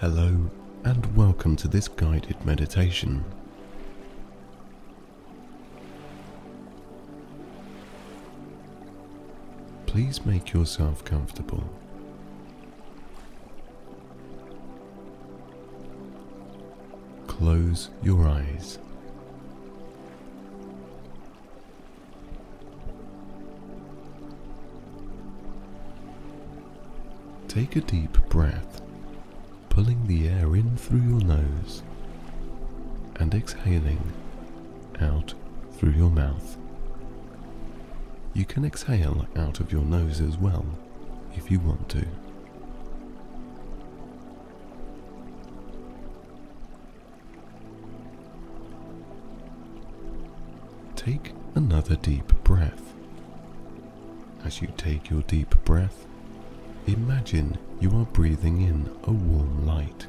Hello, and welcome to this guided meditation. Please make yourself comfortable. Close your eyes. Take a deep breath, pulling the air in through your nose and exhaling out through your mouth. You can exhale out of your nose as well if you want to. Take another deep breath. As you take your deep breath, imagine you are breathing in a warm light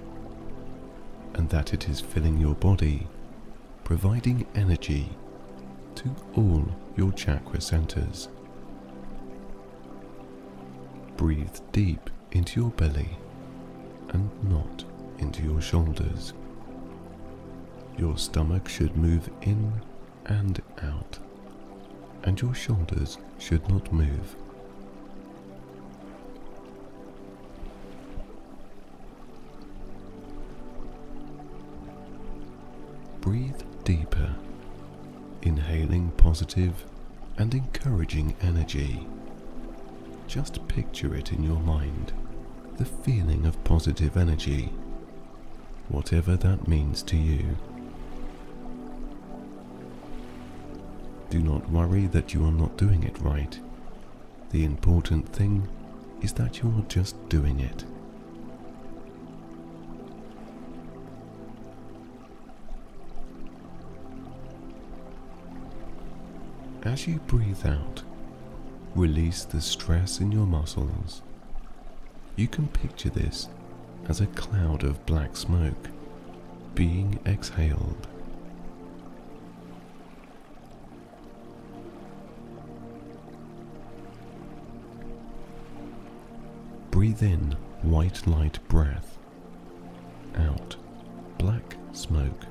and that it is filling your body, providing energy to all your chakra centers. Breathe deep into your belly and not into your shoulders. Your stomach should move in and out, and your shoulders should not move. Breathe deeper, inhaling positive and encouraging energy. Just picture it in your mind, the feeling of positive energy, whatever that means to you. Do not worry that you are not doing it right. The important thing is that you are just doing it. As you breathe out, release the stress in your muscles. You can picture this as a cloud of black smoke being exhaled. Breathe in white light breath. Out black smoke.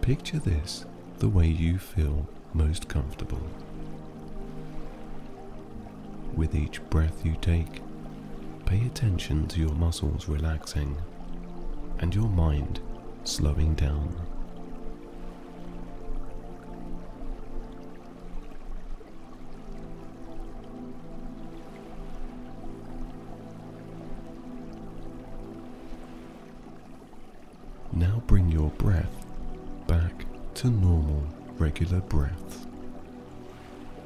Picture this the way you feel most comfortable. With each breath you take, pay attention to your muscles relaxing and your mind slowing down. Regular breaths.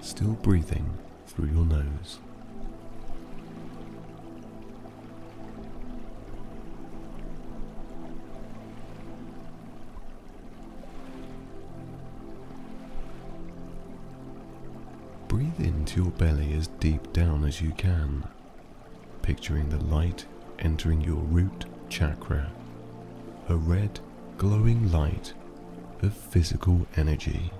Still breathing through your nose. Breathe into your belly as deep down as you can, picturing the light entering your root chakra, a red glowing light of physical energy.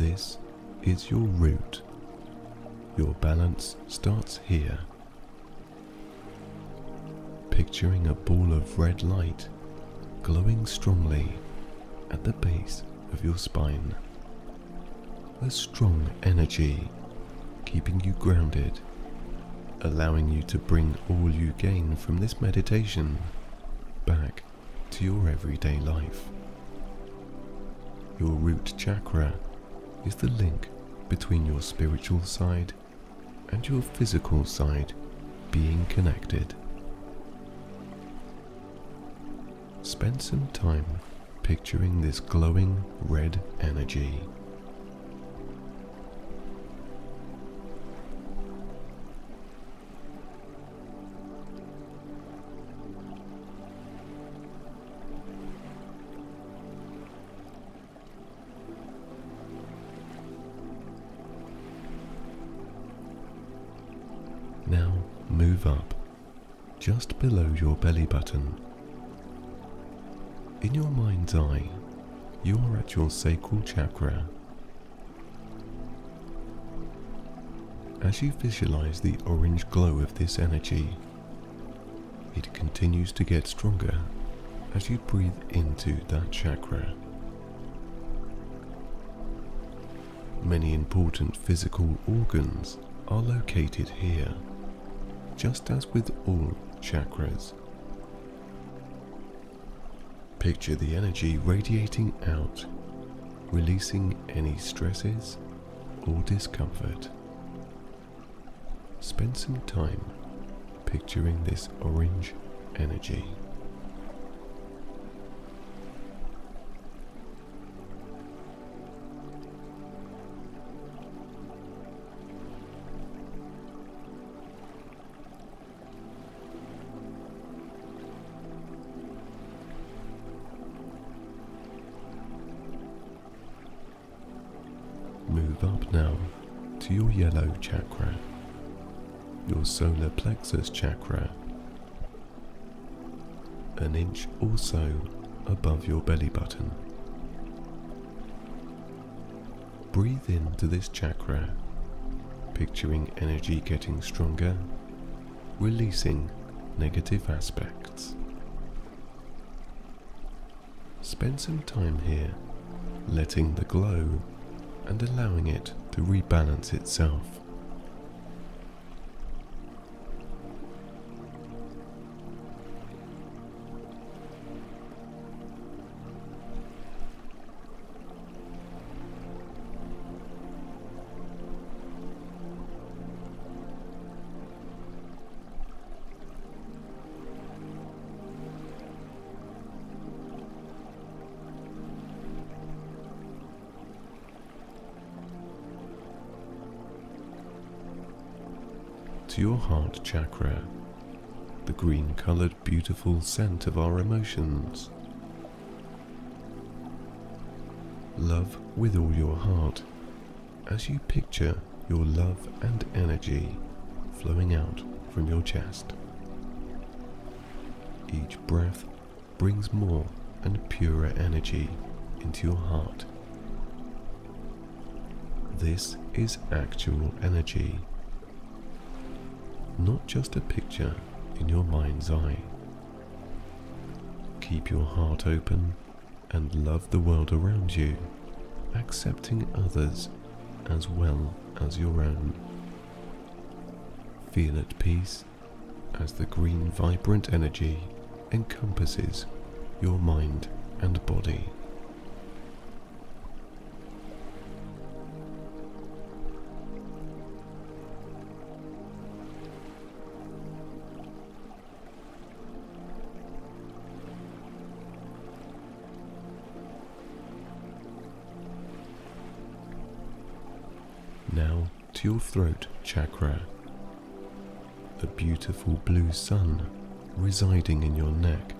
This is your root. Your balance starts here. Picturing a ball of red light glowing strongly at the base of your spine. A strong energy keeping you grounded, allowing you to bring all you gain from this meditation back to your everyday life. Your root chakra is the link between your spiritual side and your physical side being connected. Spend some time picturing this glowing red energy. Just below your belly button. In your mind's eye, you are at your sacral chakra. As you visualize the orange glow of this energy, it continues to get stronger as you breathe into that chakra. Many important physical organs are located here, just as with all chakras. Picture the energy radiating out, releasing any stresses or discomfort. Spend some time picturing this orange energy. To your yellow chakra, your solar plexus chakra, an inch or so above your belly button. Breathe into this chakra, picturing energy getting stronger, releasing negative aspects. Spend some time here letting the glow and allowing it to rebalance itself. Your heart chakra, the green colored beautiful scent of our emotions. Love with all your heart as you picture your love and energy flowing out from your chest. Each breath brings more and purer energy into your heart. This is actual energy not just a picture in your mind's eye. Keep your heart open and love the world around you, accepting others as well as your own. Feel at peace as the green vibrant energy encompasses your mind and body. To your throat chakra, a beautiful blue sun residing in your neck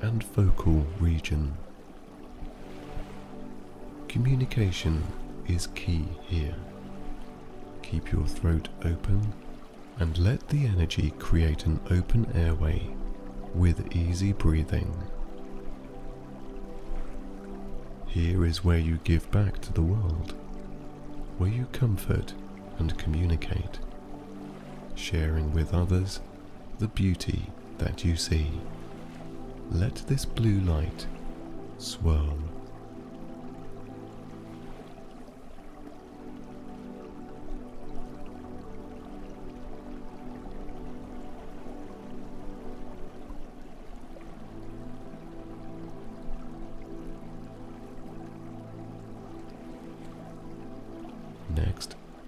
and vocal region. Communication is key here. Keep your throat open and let the energy create an open airway with easy breathing. Here is where you give back to the world where you comfort and communicate, sharing with others the beauty that you see. Let this blue light swirl.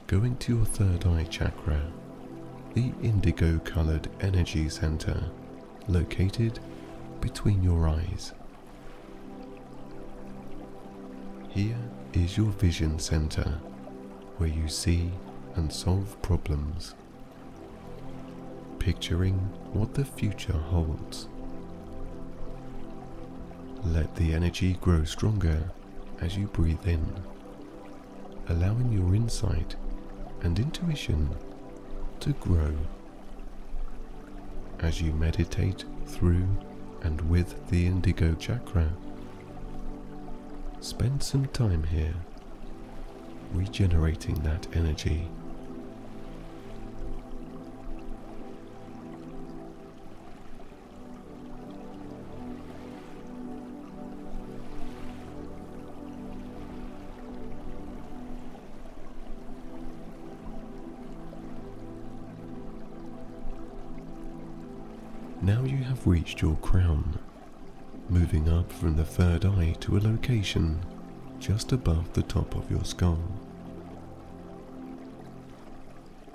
Going to your third eye chakra, the indigo colored energy center located between your eyes. Here is your vision center where you see and solve problems, picturing what the future holds. Let the energy grow stronger as you breathe in allowing your insight and intuition to grow. As you meditate through and with the indigo chakra, spend some time here regenerating that energy, you have reached your crown, moving up from the third eye to a location just above the top of your skull.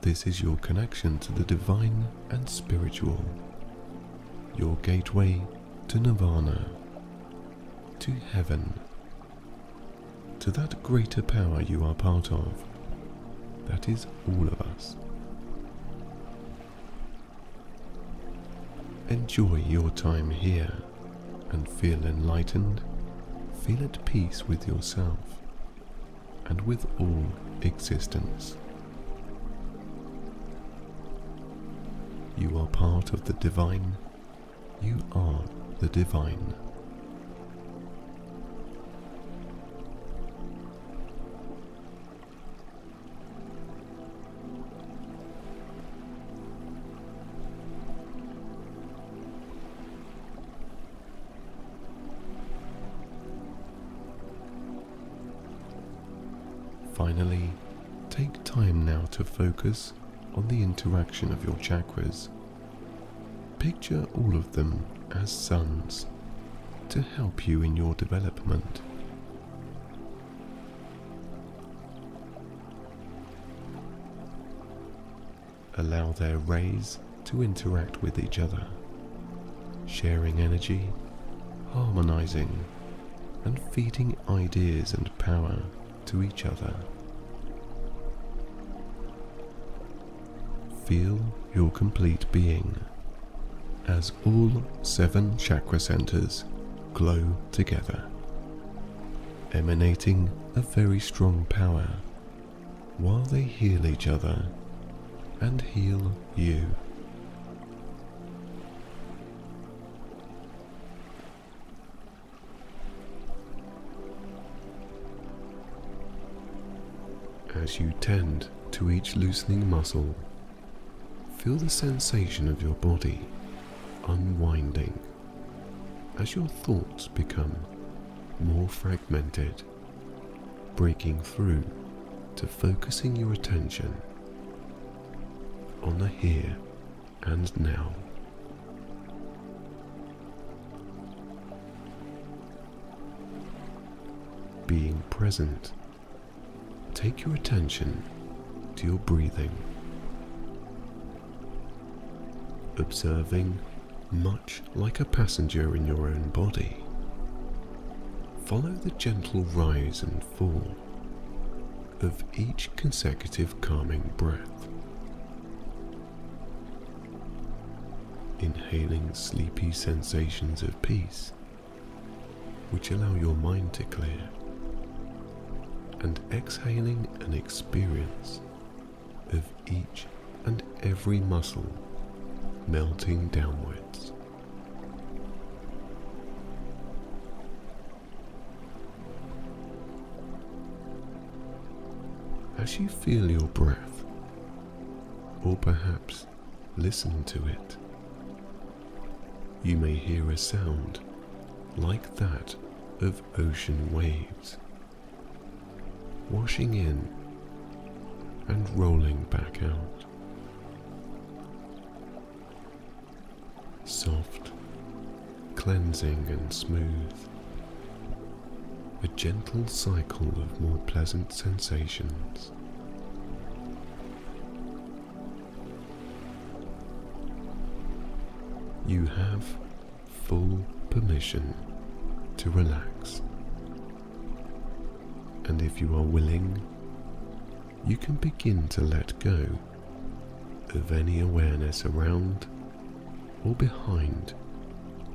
This is your connection to the divine and spiritual, your gateway to nirvana, to heaven, to that greater power you are part of, that is all of us. Enjoy your time here and feel enlightened, feel at peace with yourself and with all existence. You are part of the divine. You are the divine. Finally, take time now to focus on the interaction of your chakras. Picture all of them as suns to help you in your development. Allow their rays to interact with each other, sharing energy, harmonizing, and feeding ideas and power to each other. Feel your complete being as all seven chakra centers glow together, emanating a very strong power while they heal each other and heal you. As you tend to each loosening muscle, feel the sensation of your body unwinding as your thoughts become more fragmented, breaking through to focusing your attention on the here and now. Being present, take your attention to your breathing, observing much like a passenger in your own body. Follow the gentle rise and fall of each consecutive calming breath. Inhaling sleepy sensations of peace, which allow your mind to clear, and exhaling an experience of each and every muscle melting downwards. As you feel your breath, or perhaps listen to it, you may hear a sound like that of ocean waves washing in and rolling back out. Soft, cleansing and smooth. A gentle cycle of more pleasant sensations. You have full permission to relax. And if you are willing, you can begin to let go of any awareness around or behind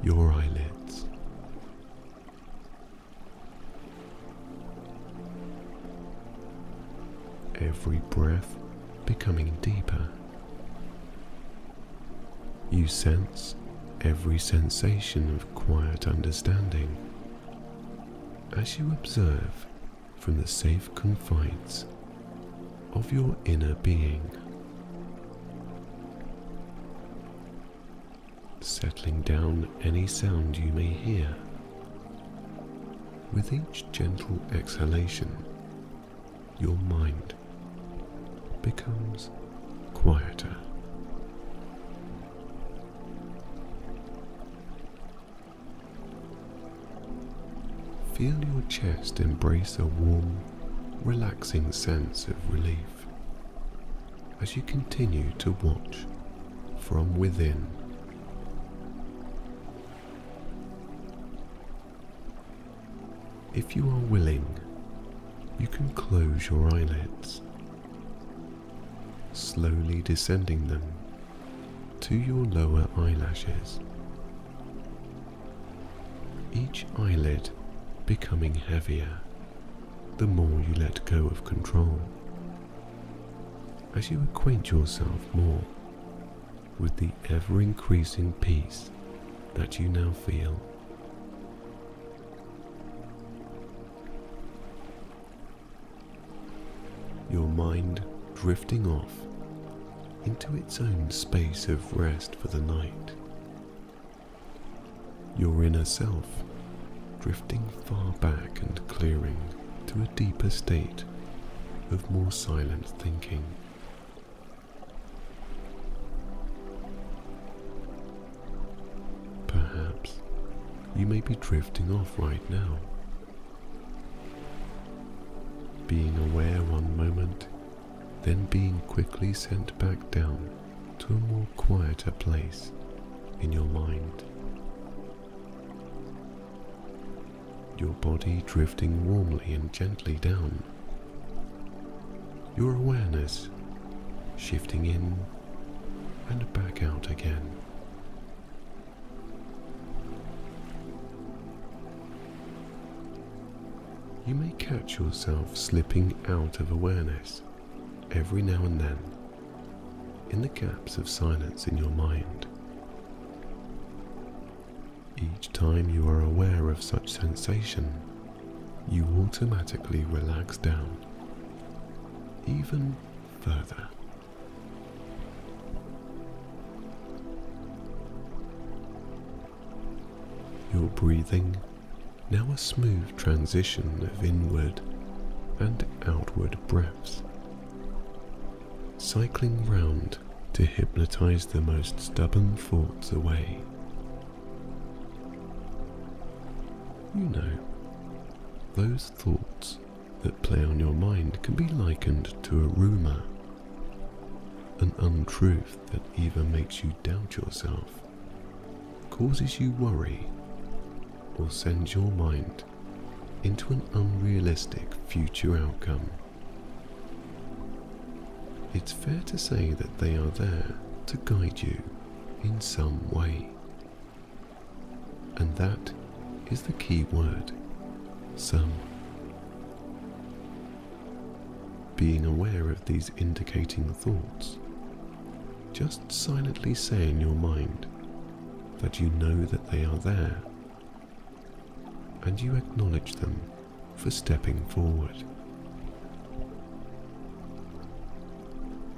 your eyelids. Every breath becoming deeper. You sense every sensation of quiet understanding as you observe from the safe confines of your inner being. settling down any sound you may hear. With each gentle exhalation, your mind becomes quieter. Feel your chest embrace a warm, relaxing sense of relief as you continue to watch from within. If you are willing, you can close your eyelids, slowly descending them to your lower eyelashes. Each eyelid becoming heavier the more you let go of control. As you acquaint yourself more with the ever increasing peace that you now feel. Your mind drifting off into its own space of rest for the night. Your inner self drifting far back and clearing to a deeper state of more silent thinking. Perhaps you may be drifting off right now, being aware one moment, then being quickly sent back down to a more quieter place in your mind. Your body drifting warmly and gently down. Your awareness shifting in and back out again. You may catch yourself slipping out of awareness every now and then in the gaps of silence in your mind. Each time you are aware of such sensation, you automatically relax down even further. Your breathing now a smooth transition of inward and outward breaths, cycling round to hypnotize the most stubborn thoughts away. You know, those thoughts that play on your mind can be likened to a rumour, an untruth that either makes you doubt yourself, causes you worry, or sends your mind into an unrealistic future outcome. It's fair to say that they are there to guide you in some way. And that is the key word some. Being aware of these indicating thoughts, just silently say in your mind that you know that they are there and you acknowledge them for stepping forward.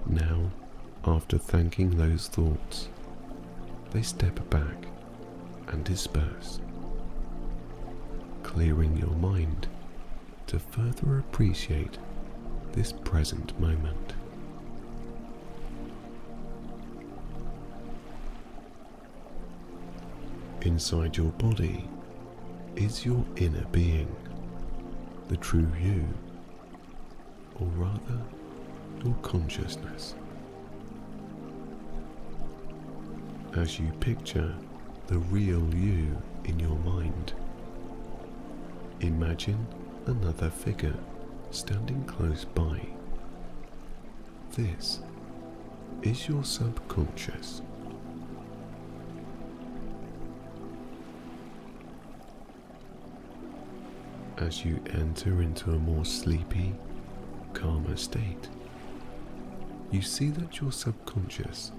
Now, after thanking those thoughts, they step back and disperse, clearing your mind to further appreciate this present moment. Inside your body is your inner being, the true you, or rather, your consciousness. As you picture the real you in your mind, imagine another figure standing close by. This is your subconscious. As you enter into a more sleepy, calmer state, you see that your subconscious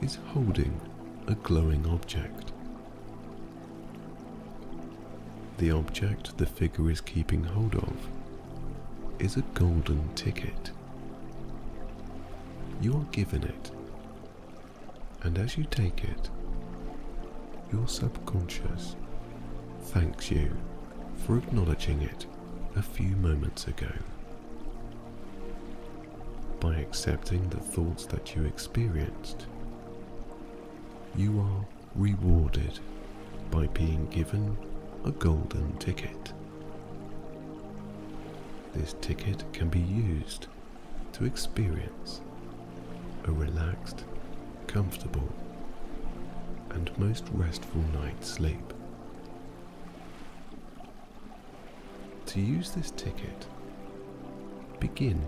is holding a glowing object. The object the figure is keeping hold of is a golden ticket. You are given it, and as you take it, your subconscious thanks you for acknowledging it a few moments ago. By accepting the thoughts that you experienced, you are rewarded by being given a golden ticket. this ticket can be used to experience a relaxed, comfortable, and most restful night's sleep. To use this ticket, begin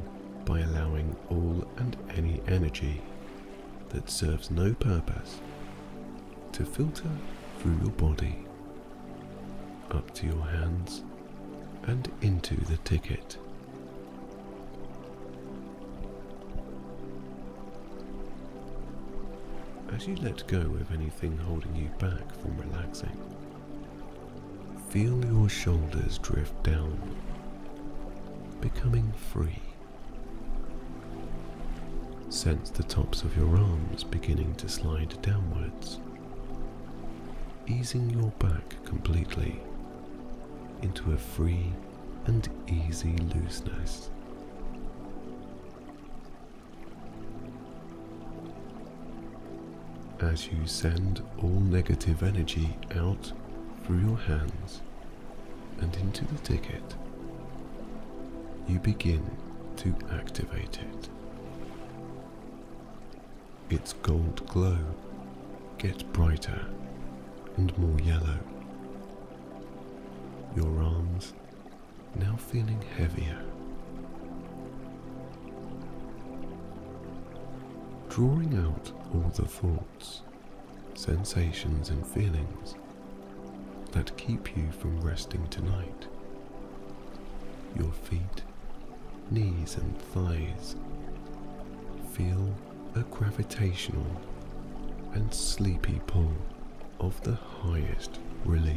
by allowing all and any energy that serves no purpose to filter through your body, up to your hands, and into the ticket. As you let go of anything holding you back from relaxing, feel your shoulders drift down, becoming free. Sense the tops of your arms beginning to slide downwards, easing your back completely into a free and easy looseness. As you send all negative energy out through your hands and into the ticket, you begin to activate it. Its gold glow gets brighter and more yellow. Your arms now feeling heavier. Drawing out all the thoughts, sensations, and feelings that keep you from resting tonight. Your feet, knees, and thighs feel a gravitational and sleepy pull of the highest relief.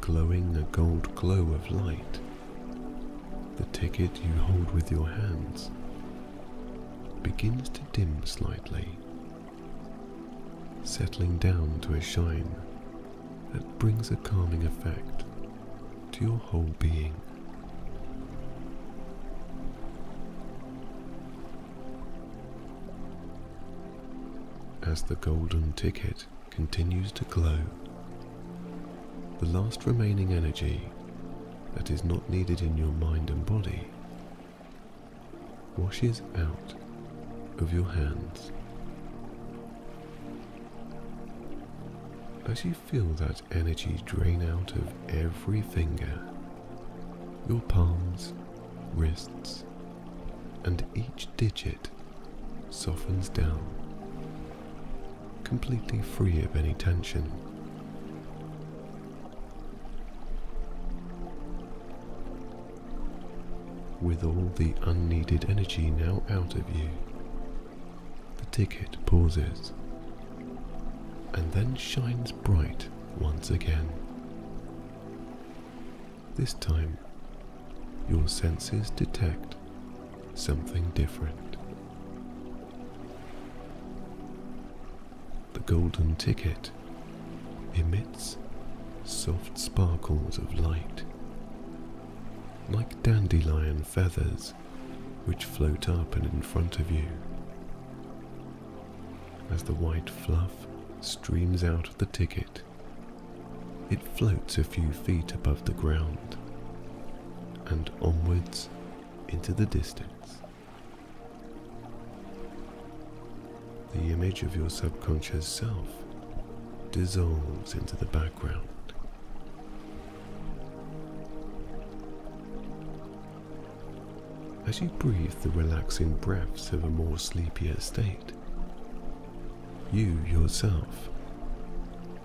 Glowing a gold glow of light, the ticket you hold with your hands begins to dim slightly, settling down to a shine that brings a calming effect to your whole being. As the golden ticket continues to glow, the last remaining energy that is not needed in your mind and body washes out of your hands. As you feel that energy drain out of every finger, your palms, wrists, and each digit softens down, completely free of any tension. With all the unneeded energy now out of you, ticket pauses and then shines bright once again. This time, your senses detect something different. The golden ticket emits soft sparkles of light, like dandelion feathers which float up and in front of you. As the white fluff streams out of the ticket, it floats a few feet above the ground and onwards into the distance. The image of your subconscious self dissolves into the background. As you breathe the relaxing breaths of a more sleepier state, you yourself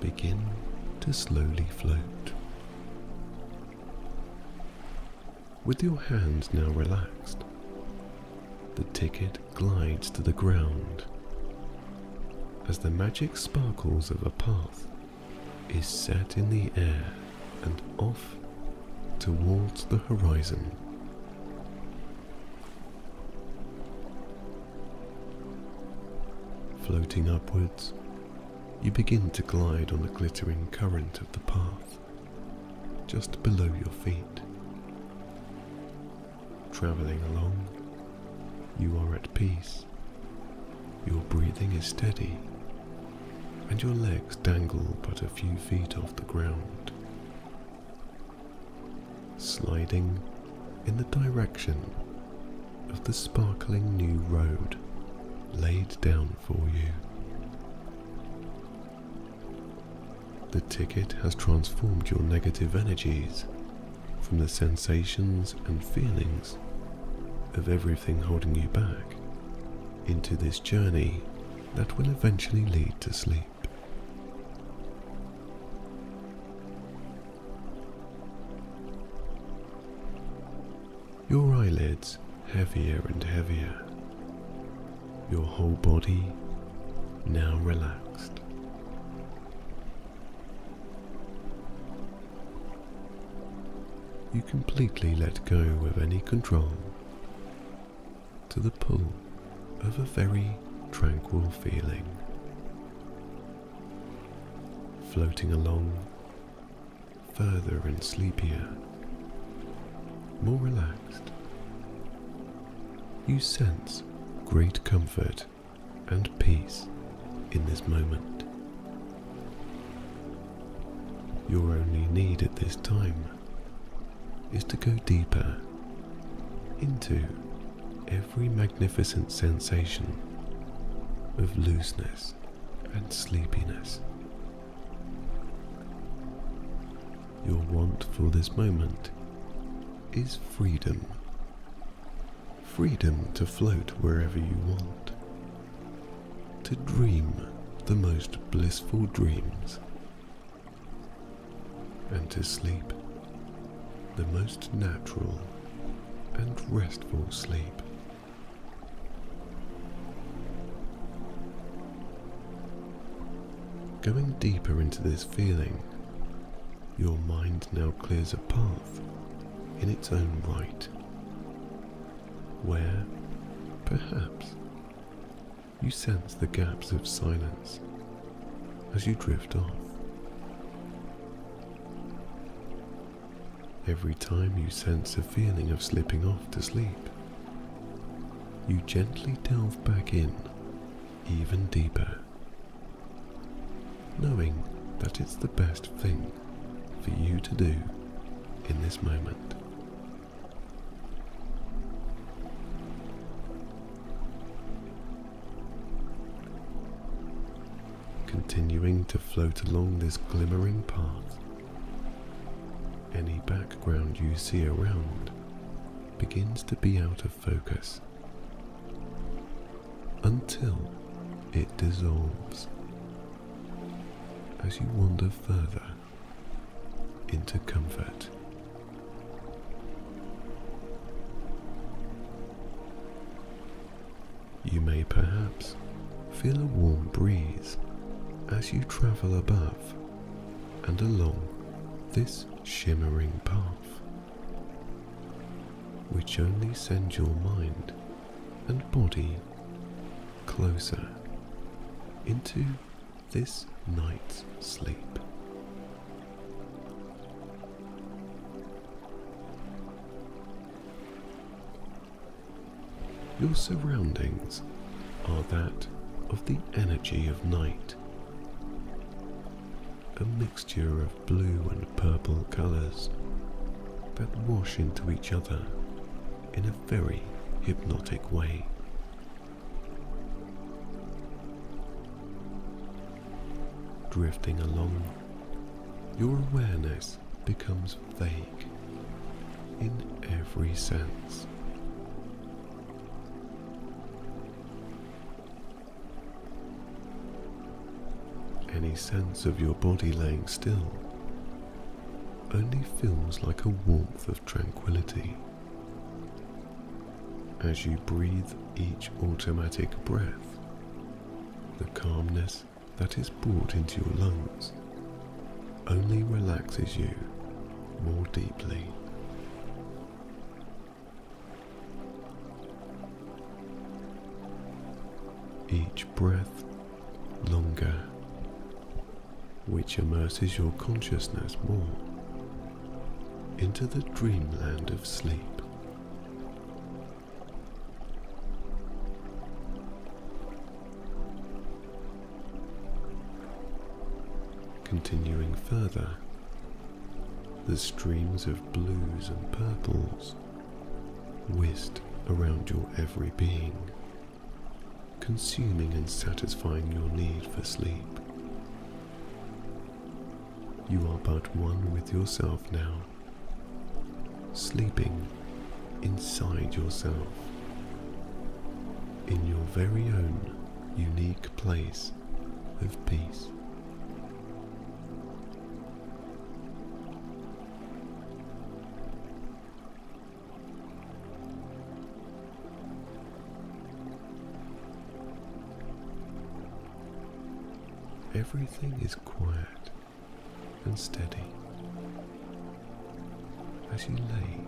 begin to slowly float. With your hands now relaxed, the ticket glides to the ground as the magic sparkles of a path is set in the air and off towards the horizon. Floating upwards, you begin to glide on the glittering current of the path just below your feet. Traveling along, you are at peace. Your breathing is steady, and your legs dangle but a few feet off the ground, sliding in the direction of the sparkling new road laid down for you. The ticket has transformed your negative energies from the sensations and feelings of everything holding you back into this journey that will eventually lead to sleep. Your eyelids heavier and heavier, your whole body now relaxed. You completely let go of any control to the pull of a very tranquil feeling, floating along further and sleepier, more relaxed. You sense great comfort and peace in this moment. Your only need at this time is to go deeper into every magnificent sensation of looseness and sleepiness. Your want for this moment is freedom. Freedom to float wherever you want. To dream the most blissful dreams. And to sleep the most natural and restful sleep. Going deeper into this feeling, your mind now clears a path in its own right, where, perhaps, you sense the gaps of silence as you drift off. Every time you sense a feeling of slipping off to sleep, you gently delve back in even deeper knowing that it's the best thing for you to do in this moment. Continuing to float along this glimmering path, any background you see around begins to be out of focus until it dissolves as you wander further into comfort. You may perhaps feel a warm breeze as you travel above and along this shimmering path, which only sends your mind and body closer into this night's sleep. Your surroundings are that of the energy of night, a mixture of blue and purple colours that wash into each other in a very hypnotic way. drifting along, your awareness becomes vague in every sense. Any sense of your body laying still only feels like a warmth of tranquility. As you breathe each automatic breath, the calmness that is brought into your lungs only relaxes you more deeply. Each breath longer, which immerses your consciousness more into the dreamland of sleep. continuing further, the streams of blues and purples whisked around your every being, consuming and satisfying your need for sleep. You are but one with yourself now, sleeping inside yourself, in your very own unique place of peace. Everything is quiet and steady as you lay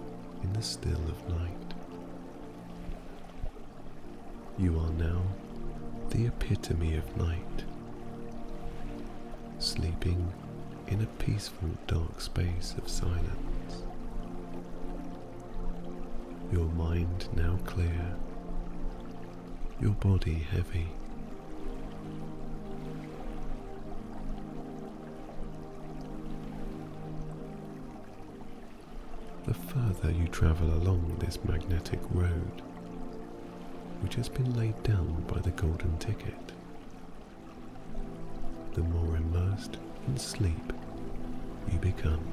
in the still of night. You are now the epitome of night, sleeping in a peaceful dark space of silence. Your mind now clear, your body heavy. Further you travel along this magnetic road, which has been laid down by the golden ticket, the more immersed in sleep you become.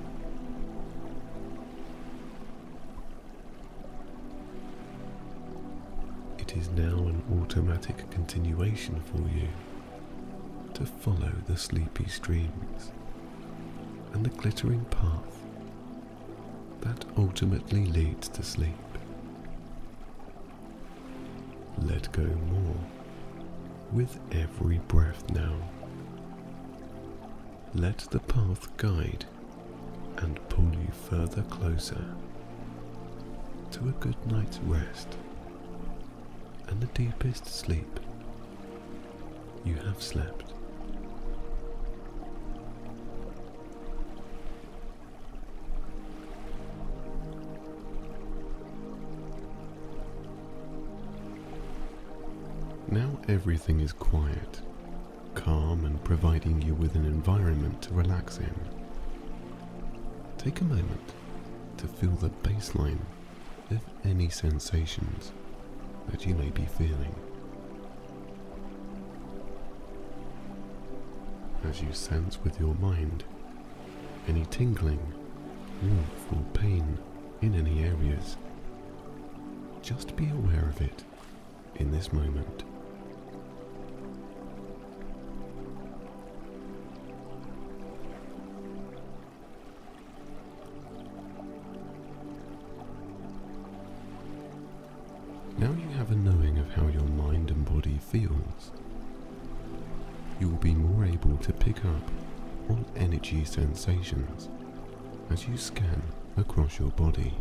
It is now an automatic continuation for you to follow the sleepy streams and the glittering path that ultimately leads to sleep. Let go more with every breath now. Let the path guide and pull you further closer to a good night's rest and the deepest sleep you have slept. Everything is quiet, calm, and providing you with an environment to relax in. Take a moment to feel the baseline of any sensations that you may be feeling. As you sense with your mind any tingling, warmth, or pain in any areas, just be aware of it in this moment. Sensations as you scan across your body.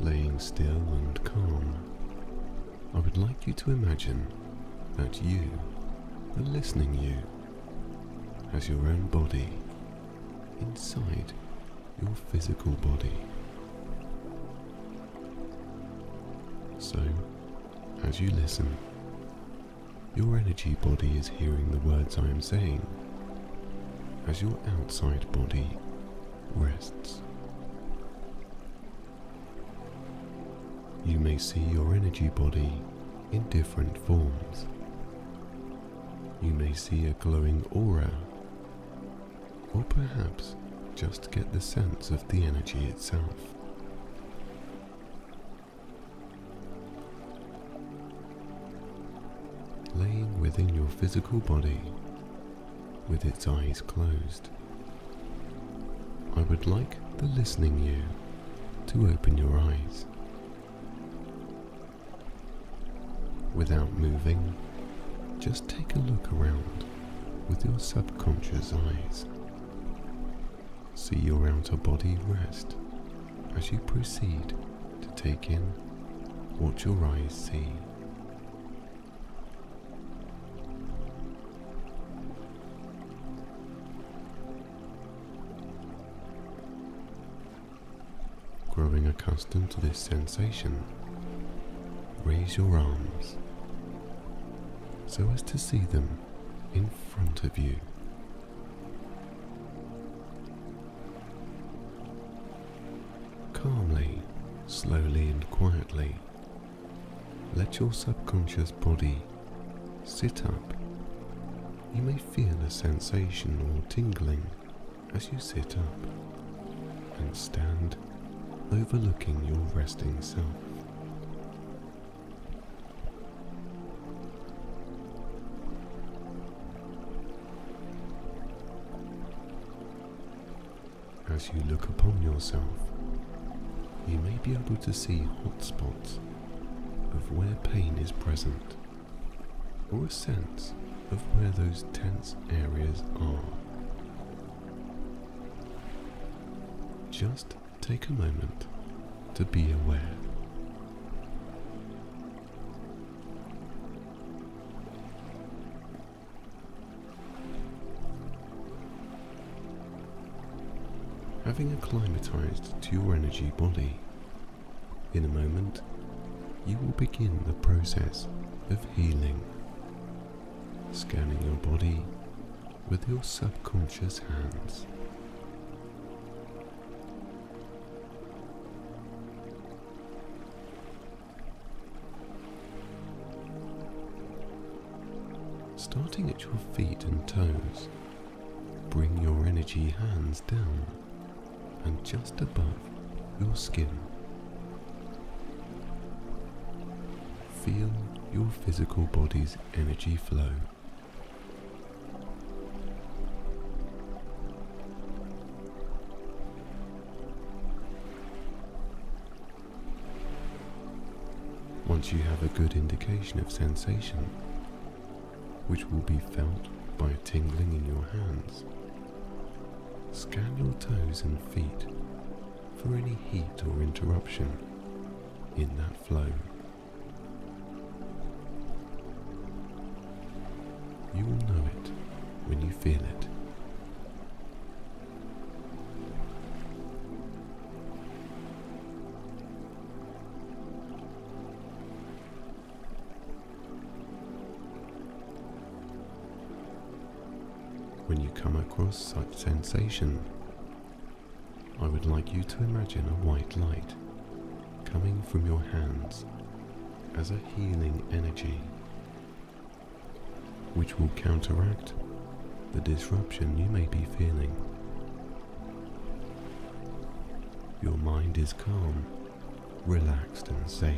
Laying still and calm, I would like you to imagine that you, the listening you, has your own body inside your physical body. So, as you listen, your energy body is hearing the words I am saying as your outside body rests. You may see your energy body in different forms. You may see a glowing aura, or perhaps just get the sense of the energy itself. Within your physical body with its eyes closed. I would like the listening you to open your eyes. Without moving, just take a look around with your subconscious eyes. See your outer body rest as you proceed to take in what your eyes see. Accustomed to this sensation, raise your arms so as to see them in front of you. Calmly, slowly, and quietly, let your subconscious body sit up. You may feel a sensation or tingling as you sit up and stand overlooking your resting self. As you look upon yourself, you may be able to see hot spots of where pain is present, or a sense of where those tense areas are. Just take a moment to be aware. Having acclimatized to your energy body, in a moment you will begin the process of healing, scanning your body with your subconscious hands. Starting at your feet and toes, bring your energy hands down and just above your skin. Feel your physical body's energy flow. Once you have a good indication of sensation, which will be felt by a tingling in your hands, scan your toes and feet for any heat or interruption in that flow. You will know it when you feel it. Come across such sensation, I would like you to imagine a white light coming from your hands as a healing energy which will counteract the disruption you may be feeling. Your mind is calm, relaxed and safe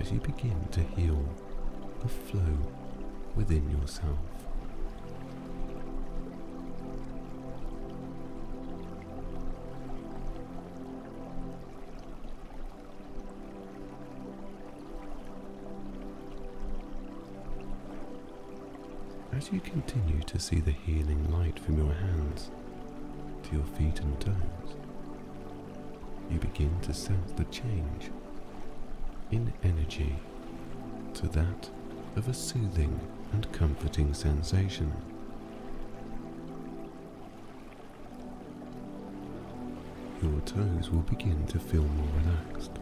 as you begin to heal the flow within yourself. As you continue to see the healing light from your hands to your feet and toes, you begin to sense the change in energy to that of a soothing and comforting sensation. Your toes will begin to feel more relaxed,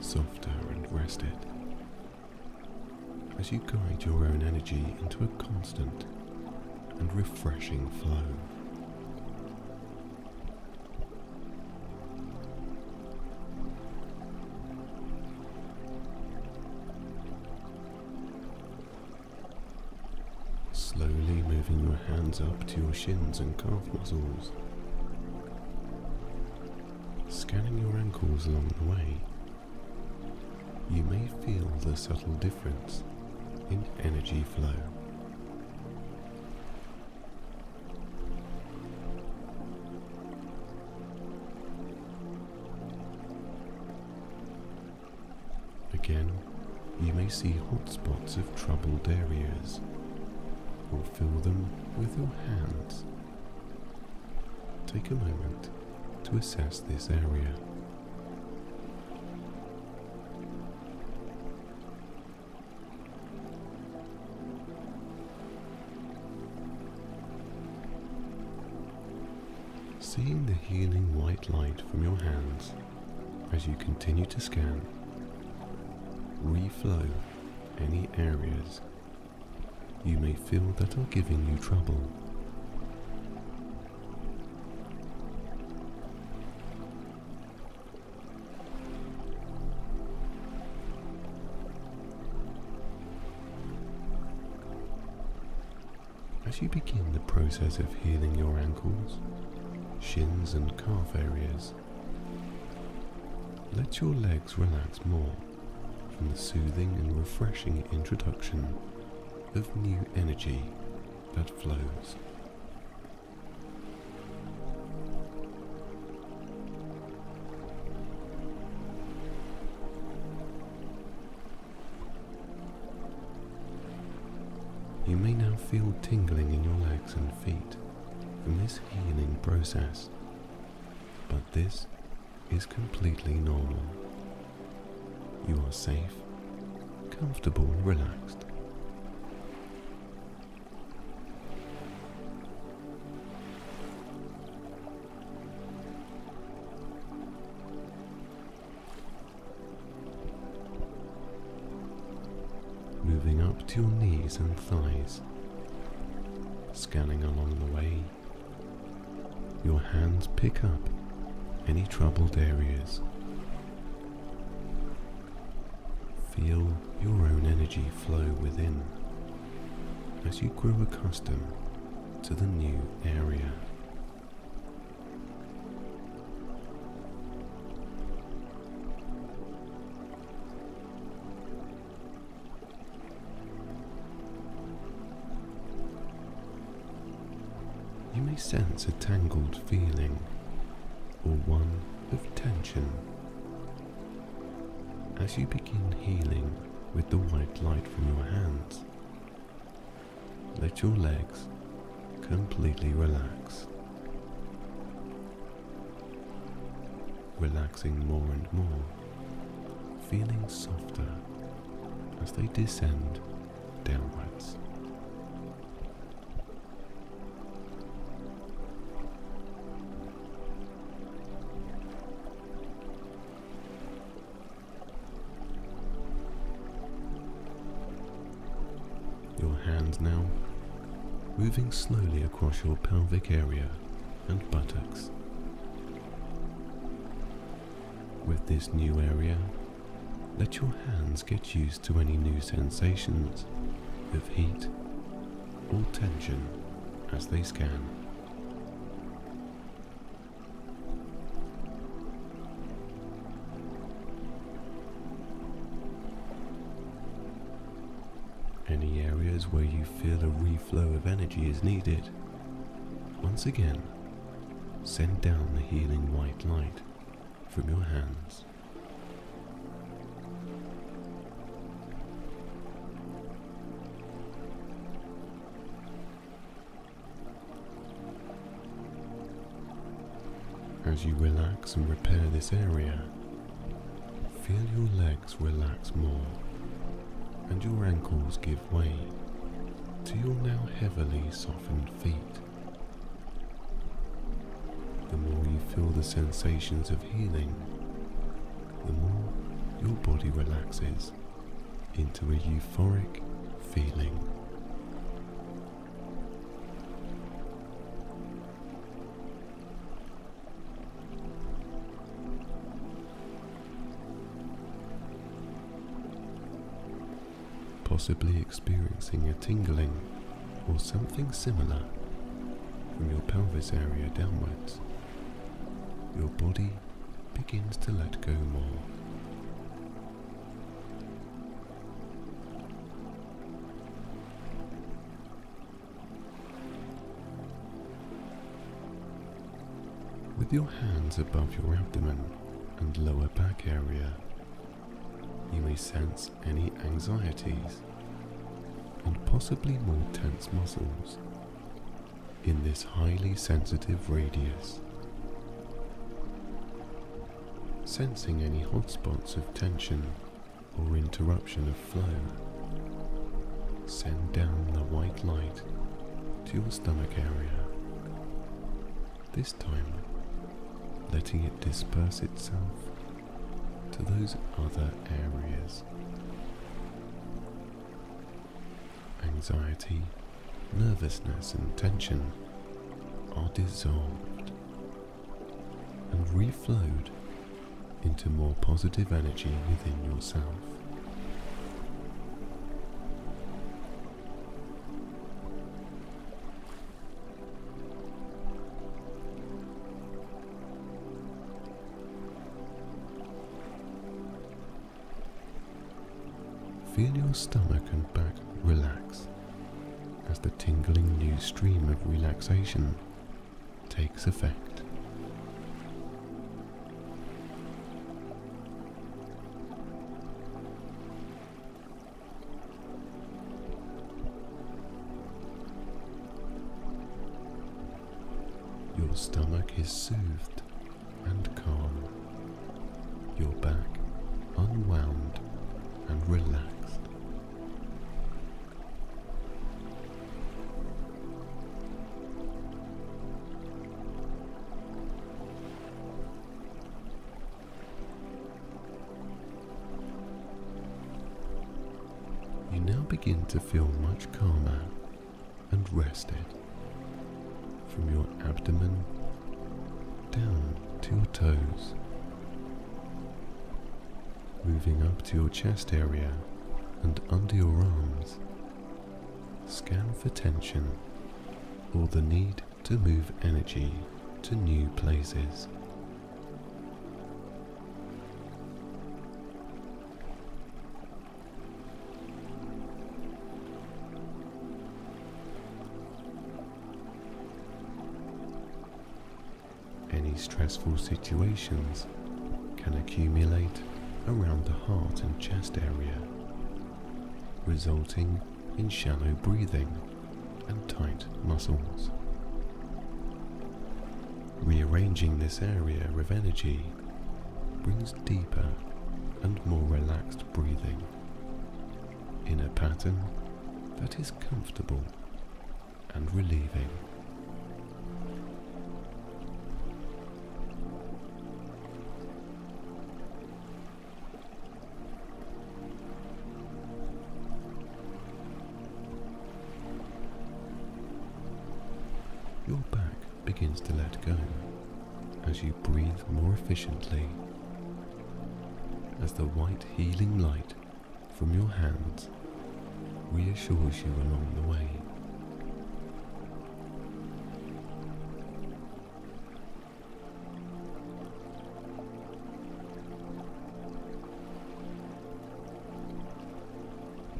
softer and rested as you guide your own energy into a constant and refreshing flow. Slowly moving your hands up to your shins and calf muscles, scanning your ankles along the way, you may feel the subtle difference in energy flow. Again, you may see hot spots of troubled areas or fill them with your hands. Take a moment to assess this area. Healing white light from your hands as you continue to scan, reflow any areas you may feel that are giving you trouble. As you begin the process of healing your ankles, shins, and calf areas, let your legs relax more from the soothing and refreshing introduction of new energy that flows. You may now feel tingling in your legs and feet from this healing process, but this is completely normal. You are safe, comfortable, and relaxed. Moving up to your knees and thighs, scanning along the way, your hands pick up any troubled areas. Feel your own energy flow within as you grow accustomed to the new area. Sense a tangled feeling or one of tension as you begin healing with the white light from your hands. Let your legs completely relax, relaxing more and more, feeling softer as they descend downwards. Moving slowly across your pelvic area and buttocks. With this new area, let your hands get used to any new sensations of heat or tension as they scan. Where you feel a reflow of energy is needed, once again, send down the healing white light from your hands. As you relax and repair this area, feel your legs relax more and your ankles give way your now heavily softened feet. The more you feel the sensations of healing, the more your body relaxes into a euphoric feeling. Possibly experiencing a tingling or something similar from your pelvis area downwards. Your body begins to let go more. With your hands above your abdomen and lower back area, you may sense any anxieties and possibly more tense muscles in this highly sensitive radius. Sensing any hotspots of tension or interruption of flow, send down the white light to your stomach area. This time, letting it disperse itself to those other areas. anxiety, nervousness, and tension are dissolved and reflowed into more positive energy within yourself. Feel your stomach and back relax as the tingling new stream of relaxation takes effect. Your stomach is soothed and calm, your back unwound and relaxed. Begin to feel much calmer and rested from your abdomen down to your toes, moving up to your chest area and under your arms. Scan for tension or the need to move energy to new places. Stressful situations can accumulate around the heart and chest area, resulting in shallow breathing and tight muscles. Rearranging this area of energy brings deeper and more relaxed breathing in a pattern that is comfortable and relieving. As you breathe more efficiently, as the white healing light from your hands reassures you along the way.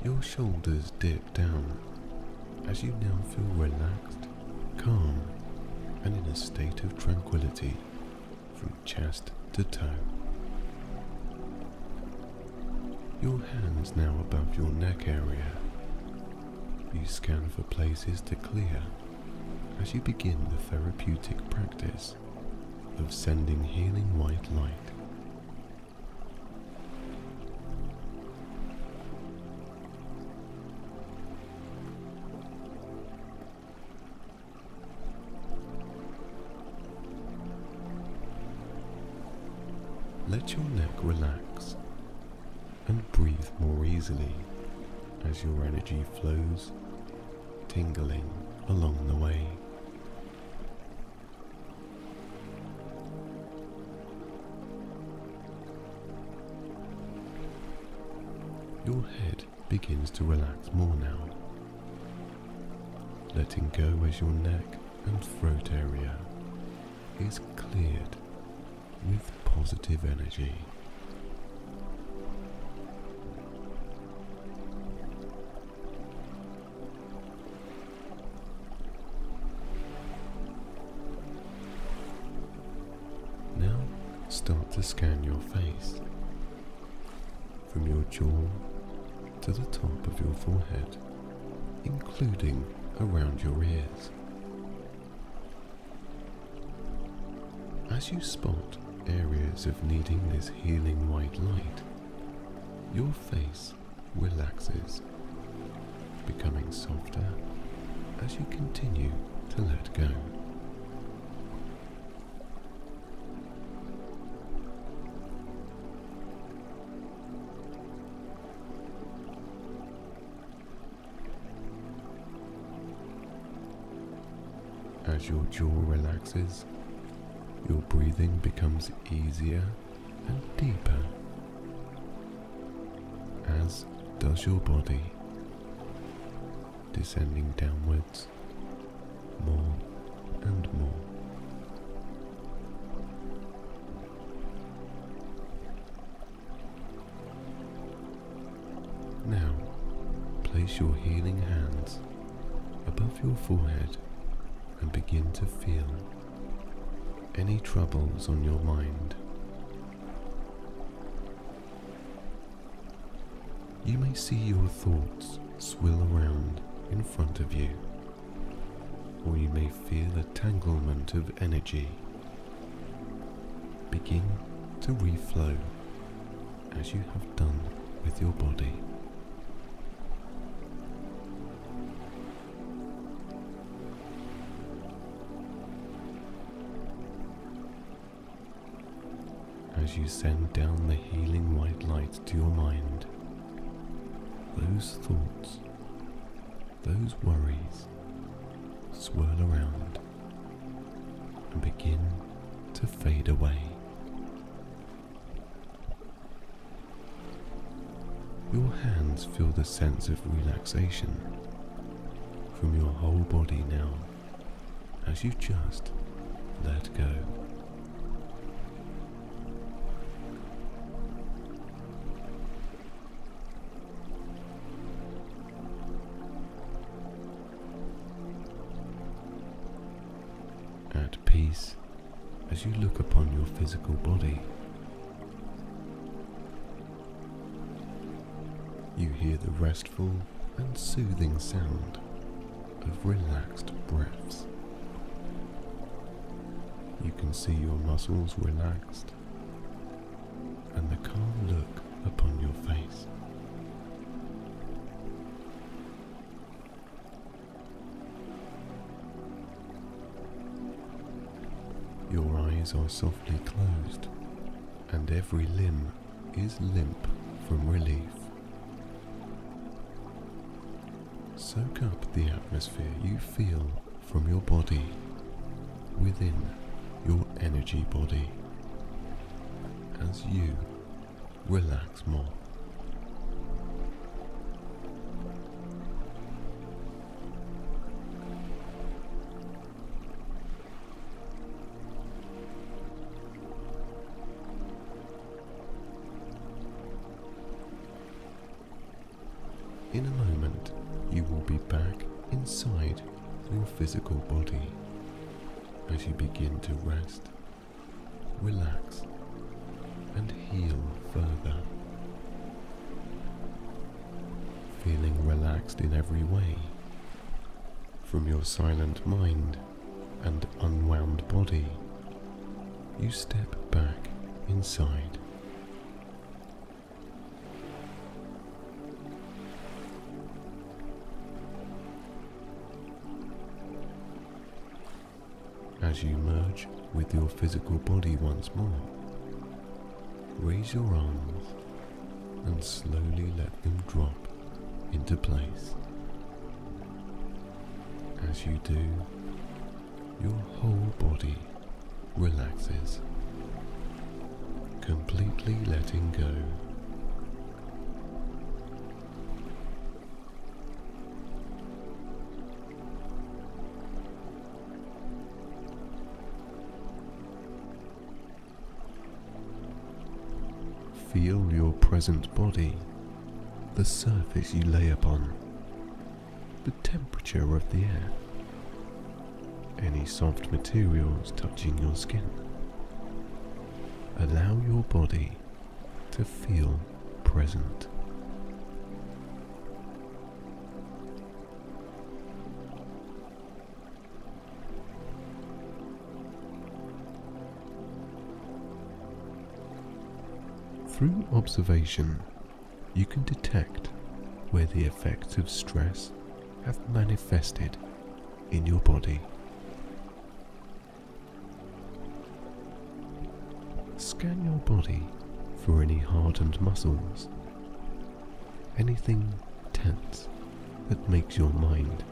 Your shoulders dip down as you now feel relaxed, calm, and in a state of tranquility from chest to toe. Your hands now above your neck area. You scan for places to clear as you begin the therapeutic practice of sending healing white light. Relax and breathe more easily as your energy flows, tingling along the way. Your head begins to relax more now, letting go as your neck and throat area is cleared with positive energy. Jaw to the top of your forehead, including around your ears. As you spot areas of needing this healing white light, your face relaxes, becoming softer as you continue to let go. As your jaw relaxes, your breathing becomes easier and deeper, as does your body, descending downwards more and more. Now, place your healing hands above your forehead and begin to feel any troubles on your mind. You may see your thoughts swill around in front of you, or you may feel a tanglement of energy begin to reflow as you have done with your body. As you send down the healing white light to your mind, those thoughts, those worries swirl around and begin to fade away. Your hands feel the sense of relaxation from your whole body now as you just let go. You look upon your physical body. You hear the restful and soothing sound of relaxed breaths. You can see your muscles relaxed and the calm look upon your face. Eyes are softly closed and every limb is limp from relief. Soak up the atmosphere you feel from your body within your energy body as you relax more. Your arms and slowly let them drop into place. As you do, your whole body relaxes, completely letting go. Present body, the surface you lay upon, the temperature of the air, any soft materials touching your skin. Allow your body to feel present. Through observation, you can detect where the effects of stress have manifested in your body. Scan your body for any hardened muscles, anything tense that makes your mind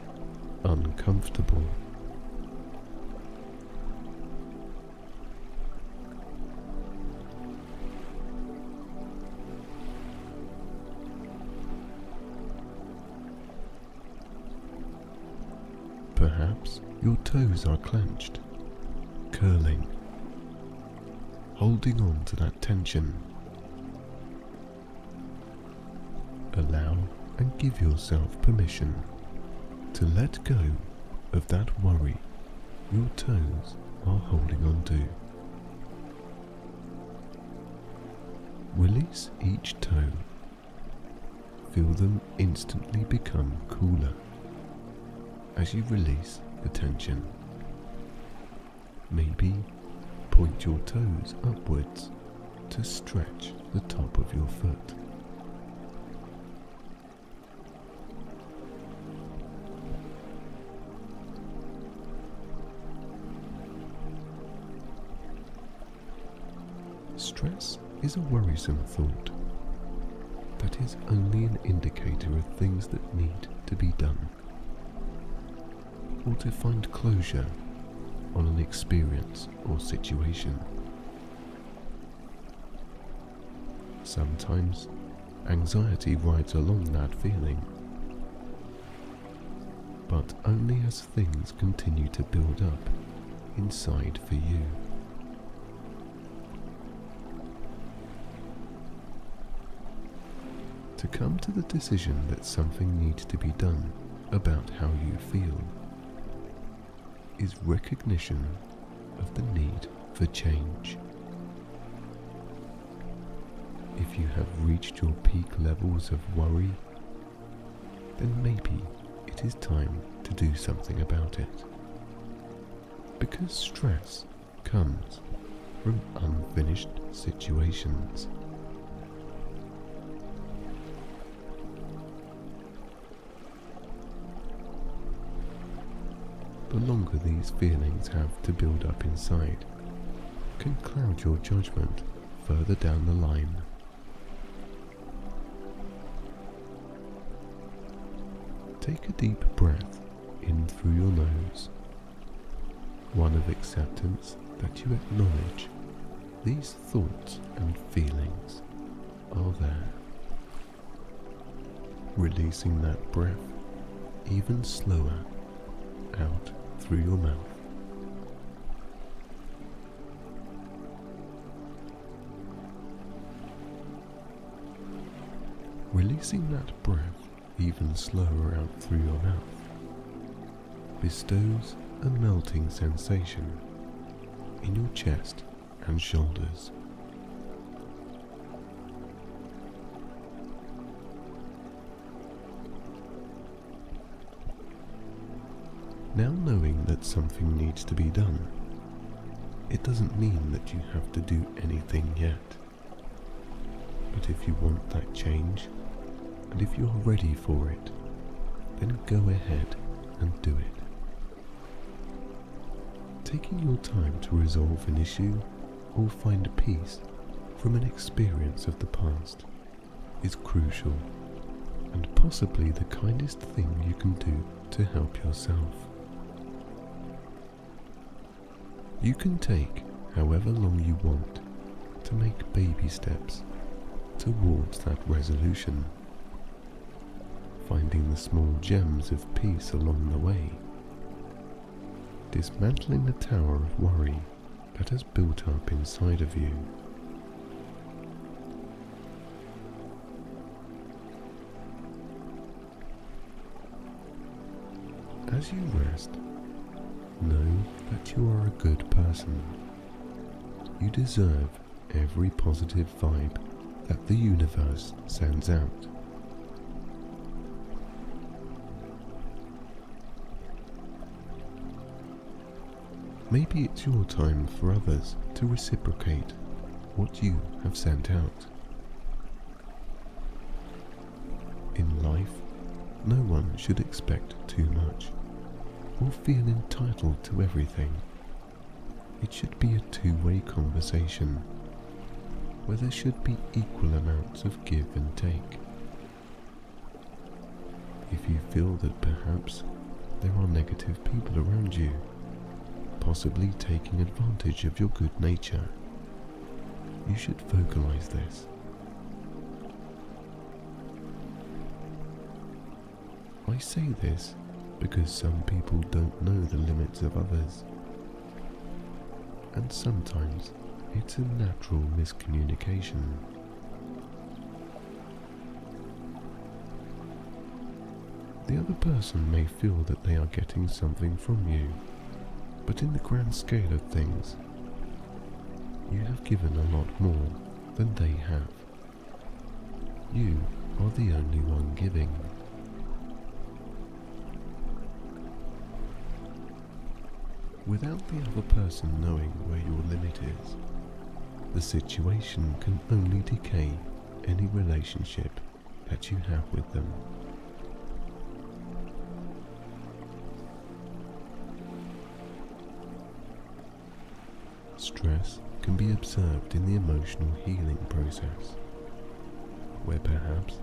uncomfortable. Your toes are clenched, curling, holding on to that tension. Allow and give yourself permission to let go of that worry your toes are holding on to. Release each toe. Feel them instantly become cooler as you release the tension. Maybe point your toes upwards to stretch the top of your foot. Stress is a worrisome thought that is only an indicator of things that need to be done or to find closure on an experience or situation. Sometimes anxiety rides along that feeling, but only as things continue to build up inside for you. To come to the decision that something needs to be done about how you feel is recognition of the need for change. If you have reached your peak levels of worry, then maybe it is time to do something about it. Because stress comes from unfinished situations. The longer these feelings have to build up inside, can cloud your judgment further down the line. Take a deep breath in through your nose, one of acceptance that you acknowledge these thoughts and feelings are there. Releasing that breath even slower out through your mouth. Releasing that breath even slower out through your mouth bestows a melting sensation in your chest and shoulders. Now knowing that something needs to be done, it doesn't mean that you have to do anything yet. But if you want that change, and if you're ready for it, then go ahead and do it. Taking your time to resolve an issue or find peace from an experience of the past is crucial and possibly the kindest thing you can do to help yourself. You can take however long you want to make baby steps towards that resolution, finding the small gems of peace along the way, dismantling the tower of worry that has built up inside of you. As you rest, Know that you are a good person. You deserve every positive vibe that the universe sends out. Maybe it's your time for others to reciprocate what you have sent out. In life, no one should expect too much or feel entitled to everything. It should be a two-way conversation where there should be equal amounts of give and take. If you feel that perhaps there are negative people around you, possibly taking advantage of your good nature, you should vocalize this. I say this because some people don't know the limits of others. And sometimes it's a natural miscommunication. The other person may feel that they are getting something from you, but in the grand scale of things, you have given a lot more than they have. You are the only one giving. Without the other person knowing where your limit is, the situation can only decay any relationship that you have with them. Stress can be observed in the emotional healing process, where perhaps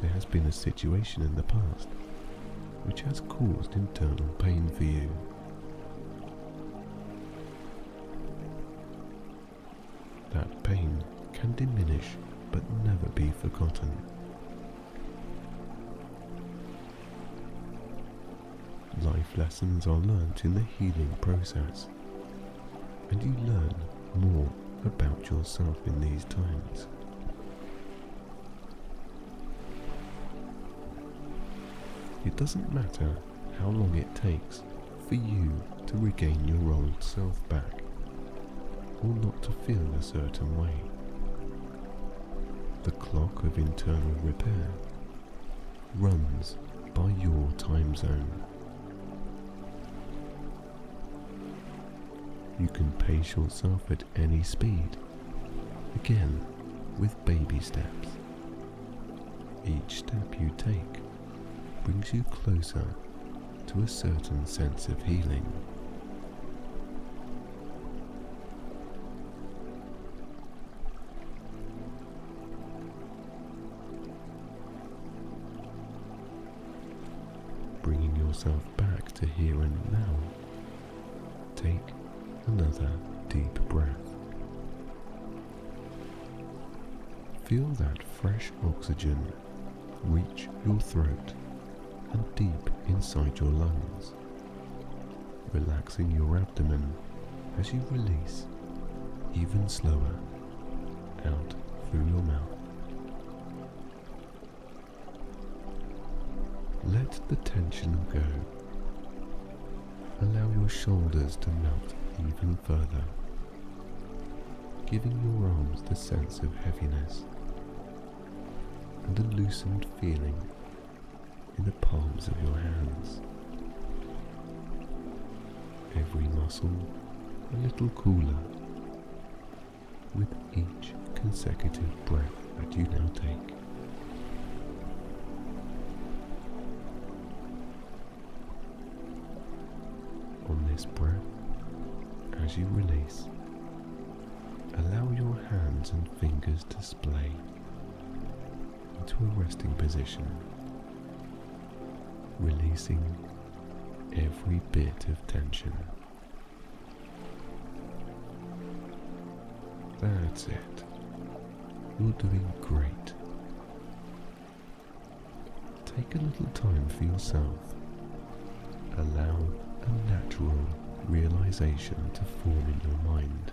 there has been a situation in the past which has caused internal pain for you. Pain can diminish but never be forgotten. Life lessons are learnt in the healing process, and you learn more about yourself in these times. It doesn't matter how long it takes for you to regain your old self back not to feel a certain way. The clock of internal repair runs by your time zone. You can pace yourself at any speed, again with baby steps. Each step you take brings you closer to a certain sense of healing. Yourself back to here and now, take another deep breath. Feel that fresh oxygen reach your throat and deep inside your lungs, relaxing your abdomen as you release even slower out through your mouth. Let the tension go. Allow your shoulders to melt even further, giving your arms the sense of heaviness and a loosened feeling in the palms of your hands. Every muscle a little cooler with each consecutive breath that you now take. As you release, allow your hands and fingers to splay into a resting position releasing every bit of tension. That's it. You're doing great. Take a little time for yourself. Allow a natural realization to form in your mind,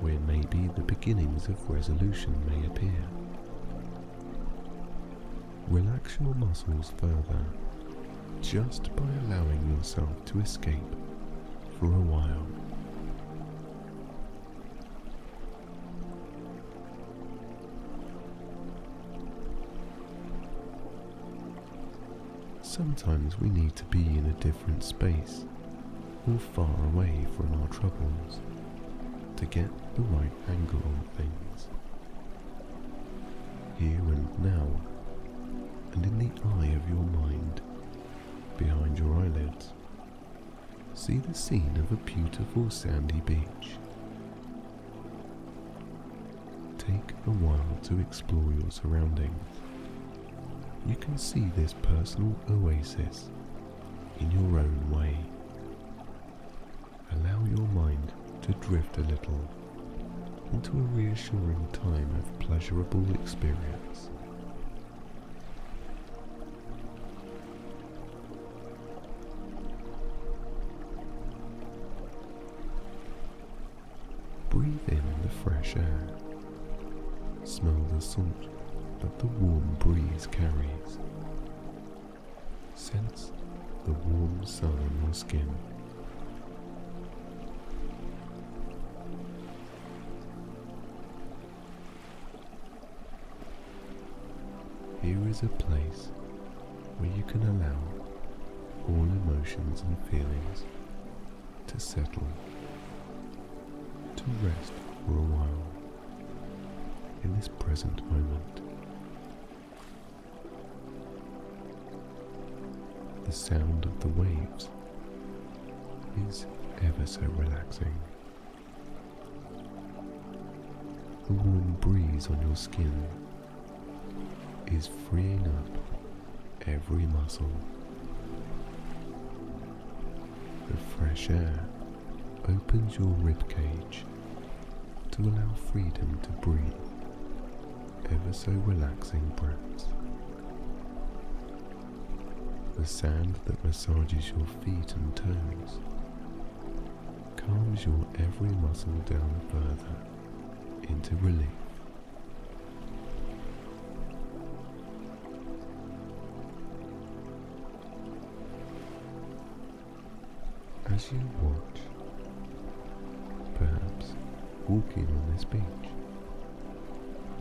where maybe the beginnings of resolution may appear. Relax your muscles further just by allowing yourself to escape for a while. Sometimes we need to be in a different space or far away from our troubles to get the right angle on things. Here and now and in the eye of your mind, behind your eyelids, see the scene of a beautiful sandy beach. Take a while to explore your surroundings. You can see this personal oasis in your own way. to drift a little into a reassuring time of pleasurable experience. Breathe in the fresh air. Smell the salt that the warm breeze carries. Sense the warm sun on your skin. Is a place where you can allow all emotions and feelings to settle, to rest for a while in this present moment. The sound of the waves is ever so relaxing. The warm breeze on your skin is freeing up every muscle. The fresh air opens your ribcage to allow freedom to breathe ever so relaxing breaths. The sand that massages your feet and toes calms your every muscle down further into relief. As you watch, perhaps walking on this beach,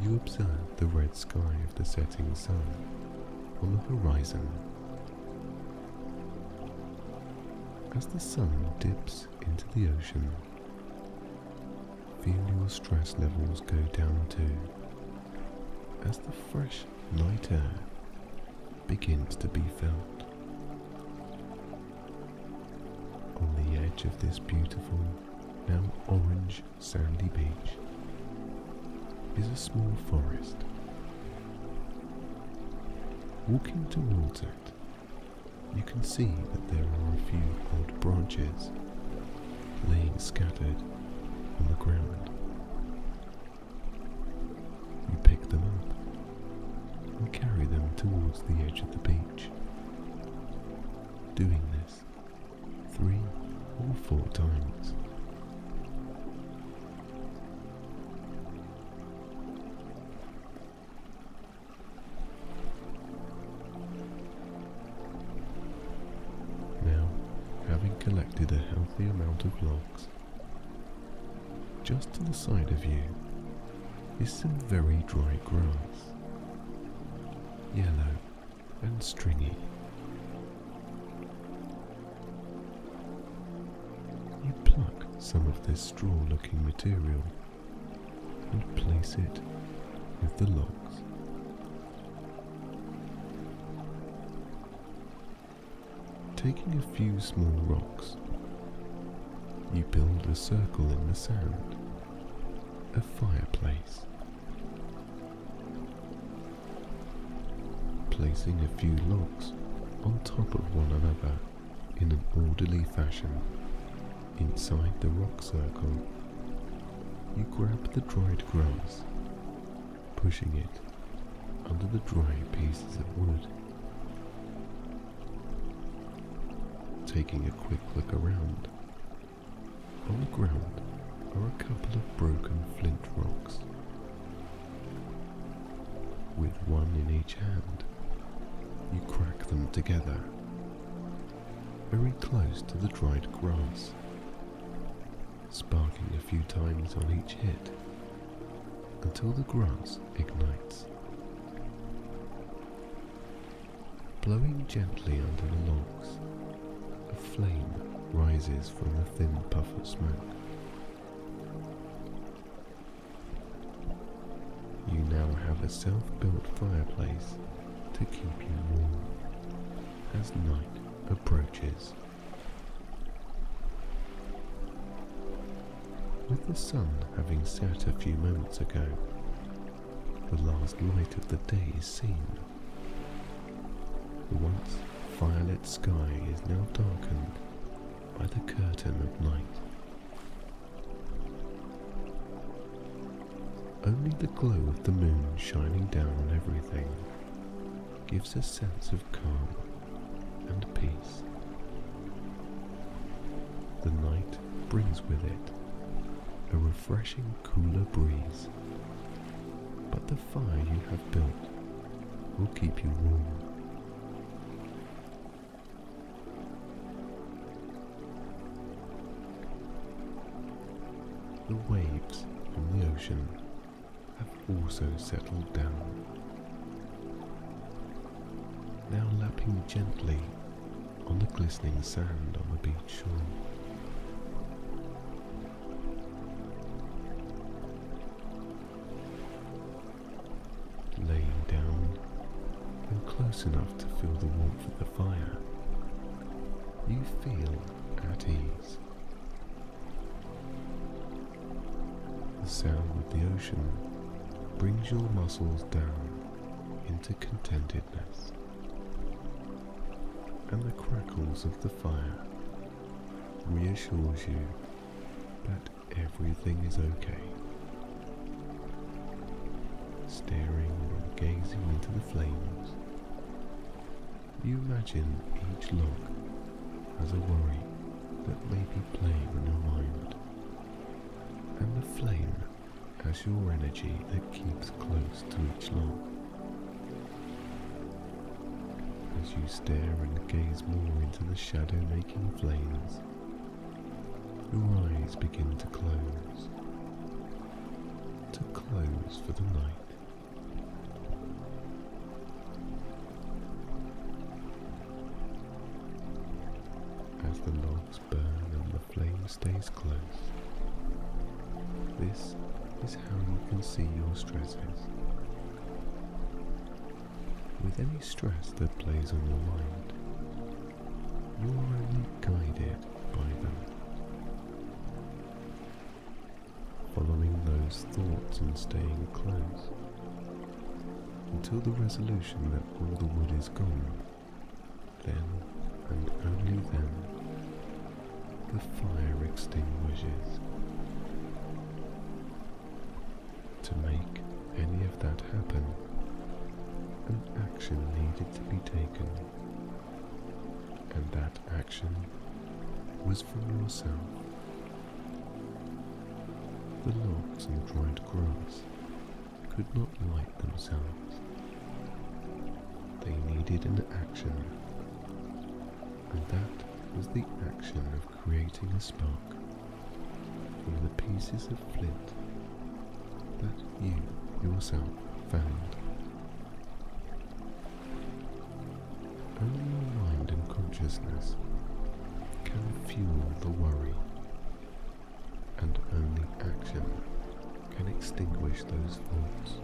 you observe the red sky of the setting sun on the horizon. As the sun dips into the ocean, feel your stress levels go down too, as the fresh night air begins to be felt. Edge of this beautiful, now orange sandy beach, is a small forest. Walking towards it, you can see that there are a few old branches laying scattered on the ground. You pick them up and carry them towards the edge of the beach, doing four times. Now, having collected a healthy amount of logs, just to the side of you is some very dry grass, yellow and stringy. Some of this straw looking material and place it with the logs. Taking a few small rocks, you build a circle in the sand, a fireplace. Placing a few logs on top of one another in an orderly fashion inside the rock circle, you grab the dried grass, pushing it under the dry pieces of wood. taking a quick look around. On the ground are a couple of broken flint rocks. With one in each hand, you crack them together, very close to the dried grass, sparking a few times on each hit until the grass ignites. Blowing gently under the logs, a flame rises from the thin puff of smoke. You now have a self-built fireplace to keep you warm as night approaches. With the sun having set a few moments ago, the last light of the day is seen. The once firelit sky is now darkened by the curtain of night. Only the glow of the moon shining down on everything gives a sense of calm and peace. The night brings with it a refreshing cooler breeze, but the fire you have built will keep you warm. The waves from the ocean have also settled down, now lapping gently on the glistening sand on the beach shore. Close enough to feel the warmth of the fire, you feel at ease. The sound of the ocean brings your muscles down into contentedness, and the crackles of the fire reassures you that everything is okay. Staring and gazing into the flames, you imagine each log as a worry that may be playing in your mind and the flame as your energy that keeps close to each log. As you stare and gaze more into the shadow making flames, your eyes begin to close, to close for the night. The logs burn and the flame stays close, this is how you can see your stresses. With any stress that plays on your mind, you are only guided by them. Following those thoughts and staying close until the resolution that all the wood is gone, then and only then the fire extinguishes. To make any of that happen, an action needed to be taken, and that action was from yourself. The logs and dried grass could not light themselves. They needed an action, and that was the action of creating a spark from the pieces of flint that you yourself found. Only your mind and consciousness can fuel the worry, and only action can extinguish those thoughts.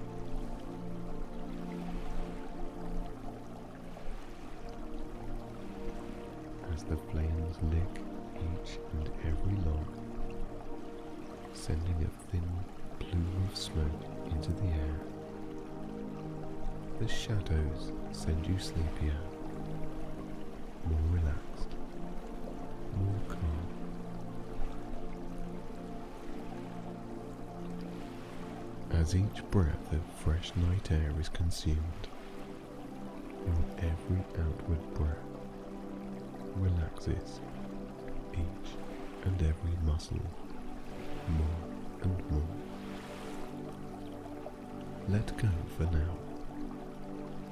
The flames lick each and every log, sending a thin plume of smoke into the air. The shadows send you sleepier, more relaxed, more calm. As each breath of fresh night air is consumed, your every outward breath relaxes each and every muscle more and more. Let go for now.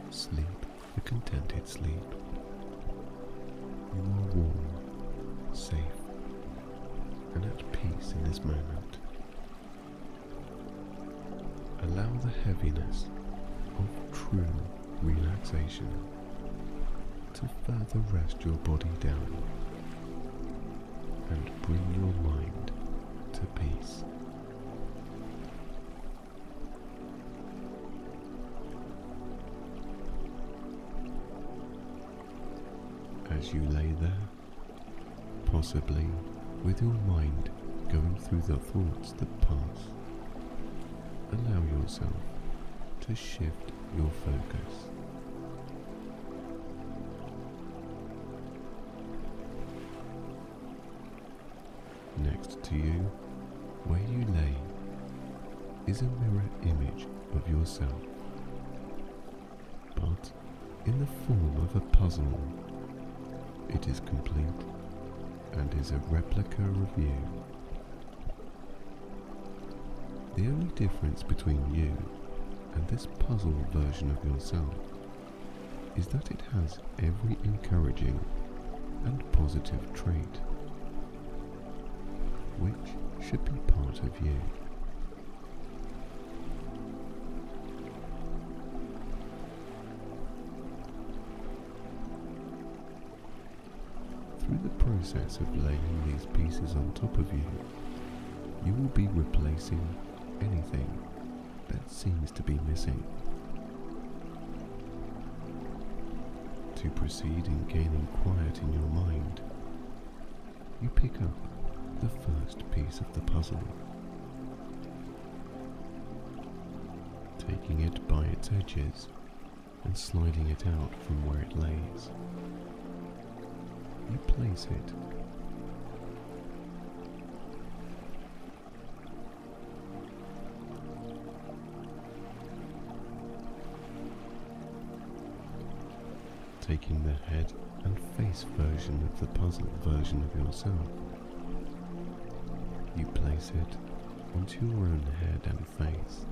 Sleep the contented sleep. You are warm, safe, and at peace in this moment. Allow the heaviness of true relaxation to further rest your body down and bring your mind to peace. As you lay there, possibly with your mind going through the thoughts that pass, allow yourself to shift your focus. Next to you, where you lay, is a mirror image of yourself, but in the form of a puzzle. It is complete and is a replica of you. The only difference between you and this puzzle version of yourself is that it has every encouraging and positive trait, which should be part of you. Through the process of laying these pieces on top of you, you will be replacing anything that seems to be missing. To proceed in gaining quiet in your mind, you pick up the first piece of the puzzle, taking it by its edges and sliding it out from where it lays. You place it taking the head and face version of the puzzle version of yourself. You place it onto your own head and face.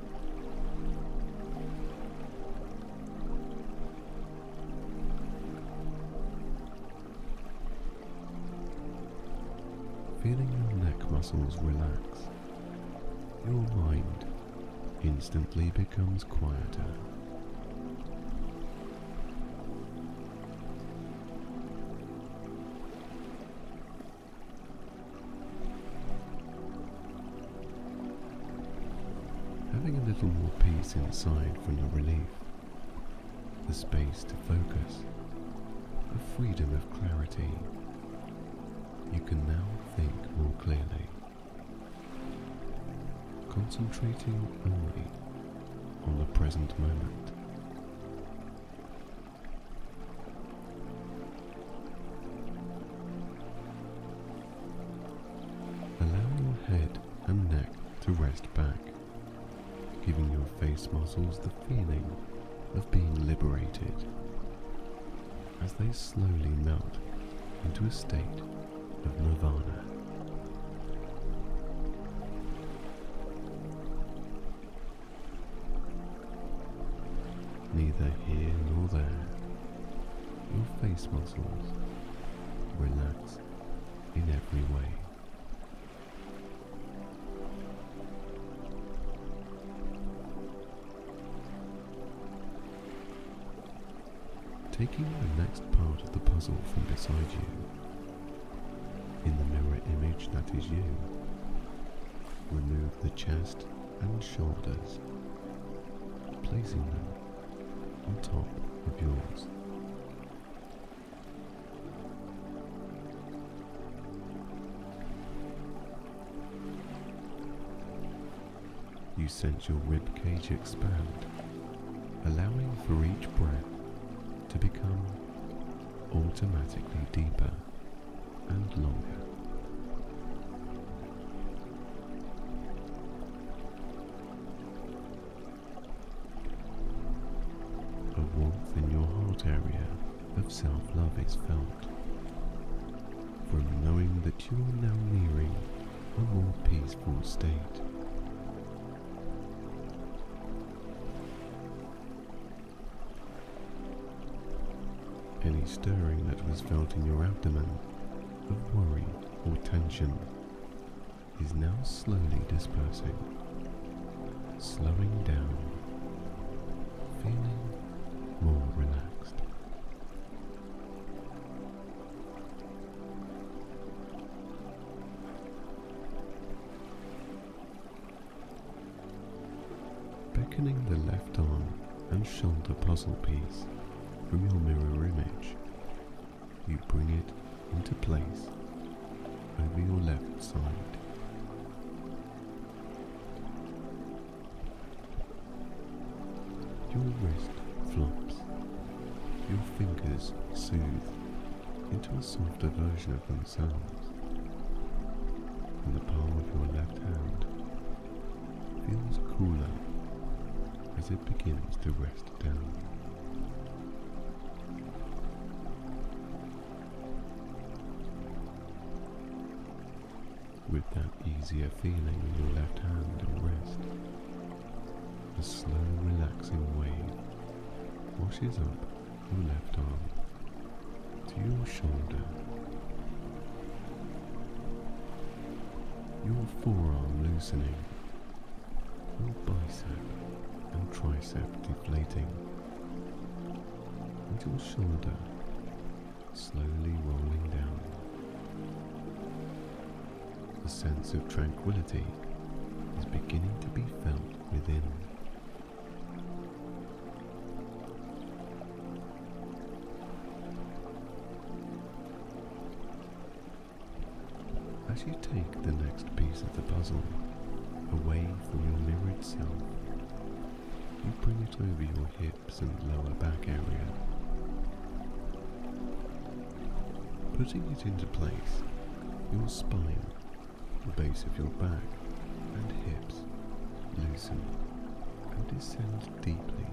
Feeling your neck muscles relax, your mind instantly becomes quieter. More peace inside from the relief, the space to focus, the freedom of clarity, you can now think more clearly, concentrating only on the present moment. The feeling of being liberated as they slowly melt into a state of nirvana. Neither here nor there, your face muscles relax in every way. Taking the next part of the puzzle from beside you, in the mirror image that is you, remove the chest and shoulders, placing them on top of yours. You sense your rib cage expand, allowing for each breath to become automatically deeper and longer. A warmth in your heart area of self-love is felt from knowing that you are now nearing a more peaceful state. Any stirring that was felt in your abdomen of worry or tension is now slowly dispersing, slowing down, feeling more relaxed. Beckoning the left arm and shoulder puzzle piece from your mirror image, you bring it into place over your left side. Your wrist flops, your fingers soothe into a softer version of themselves, and the palm of your left hand feels cooler as it begins to rest down. With that easier feeling in your left hand and wrist. A slow relaxing wave washes up your left arm to your shoulder. Your forearm loosening, your bicep and tricep deflating, and your shoulder slowly rolling down. Sense of tranquility is beginning to be felt within. As you take the next piece of the puzzle away from your mirrored self, you bring it over your hips and lower back area. Putting it into place, your spine, the base of your back and hips loosen and descend deeply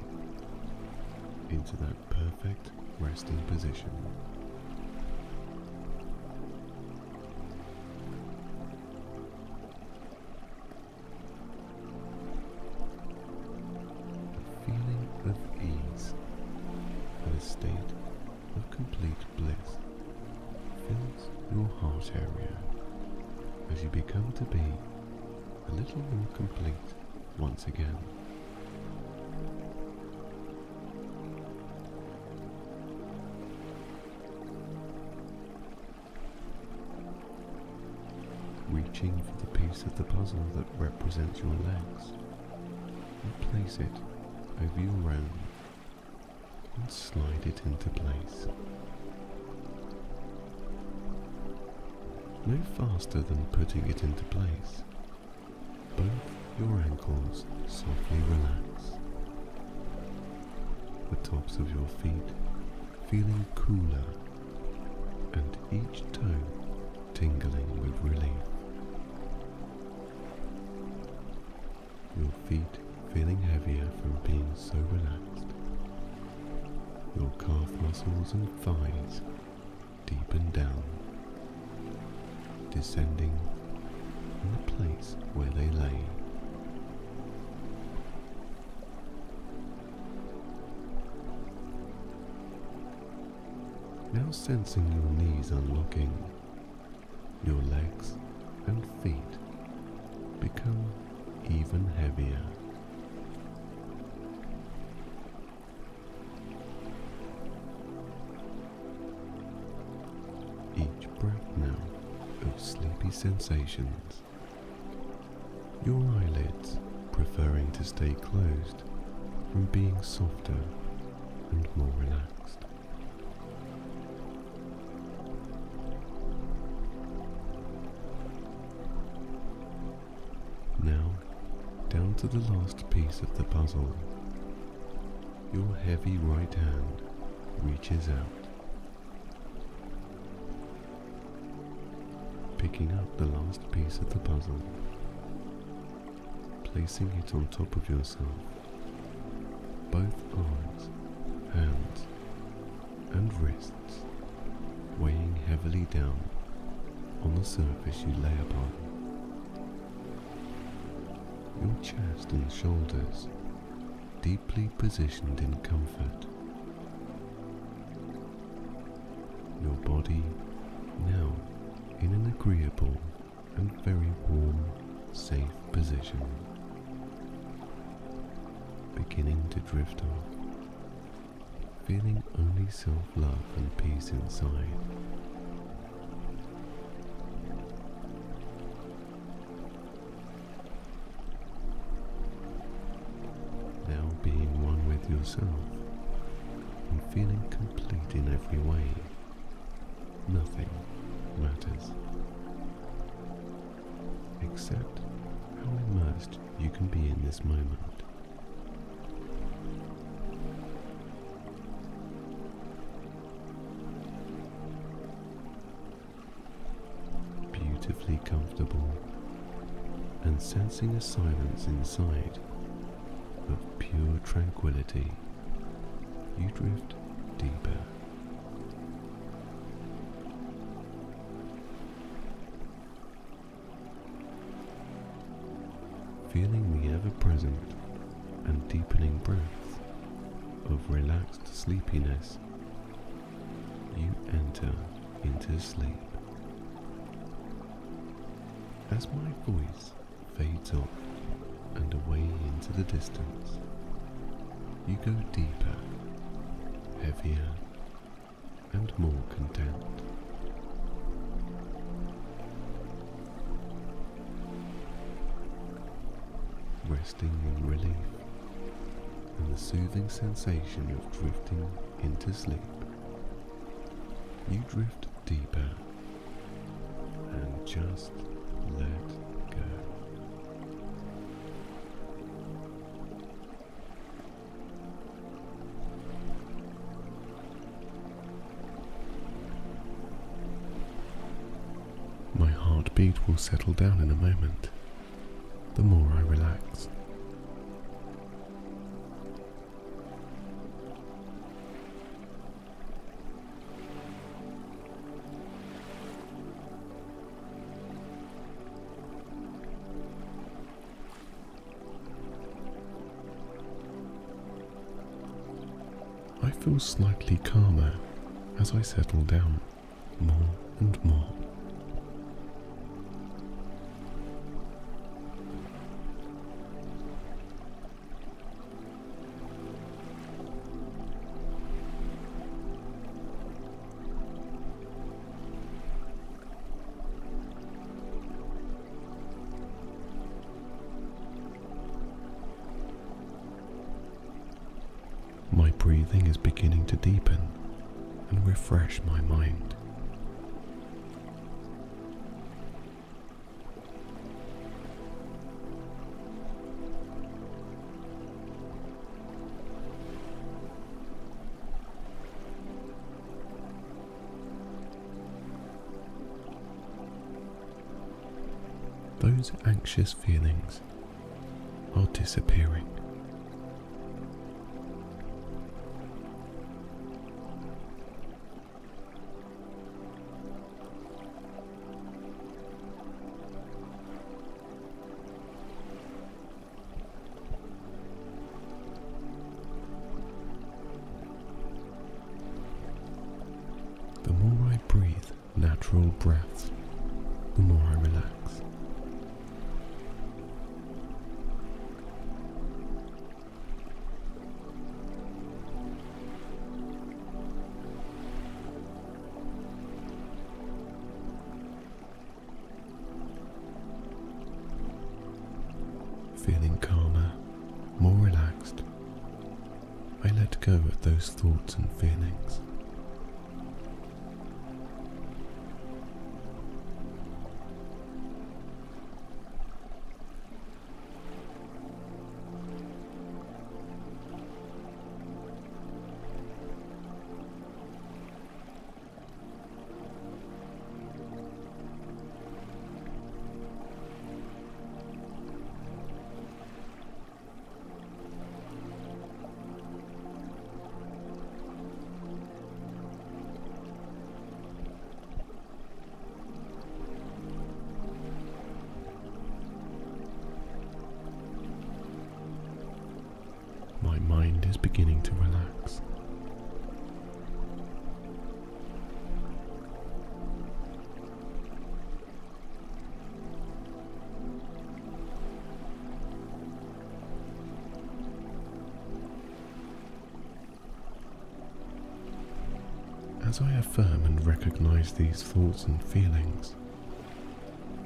into that perfect resting position. Slide it into place. No faster than putting it into place. Both your ankles softly relax. The tops of your feet feeling cooler and each toe tingling with relief. Your feet feeling heavier from being so relaxed. Your calf muscles and thighs deepen down, descending in the place where they lay. Now sensing your knees unlocking, your legs and feet become even heavier. Sensations. Your eyelids preferring to stay closed from being softer and more relaxed. Now, down to the last piece of the puzzle. Your heavy right hand reaches out, picking up the last piece of the puzzle, placing it on top of yourself. Both arms, hands, and wrists weighing heavily down on the surface you lay upon your chest and shoulders deeply positioned in comfort. Your body now in an agreeable and very warm, safe position. Beginning to drift off, feeling only self-love and peace inside. now being one with yourself and feeling complete in every way. Nothing matters except how immersed you can be in this moment. Beautifully comfortable and sensing a silence inside of pure tranquility, you drift deeper. Present and deepening breaths of relaxed sleepiness, you enter into sleep. As my voice fades off and away into the distance, you go deeper, heavier, and more content. Resting in relief and the soothing sensation of drifting into sleep, you drift deeper and just let go. My heartbeat will settle down in a moment, the more I relax. Feel slightly calmer as I settle down more and more. Anxious feelings are disappearing. Is beginning to relax. As I affirm and recognize these thoughts and feelings,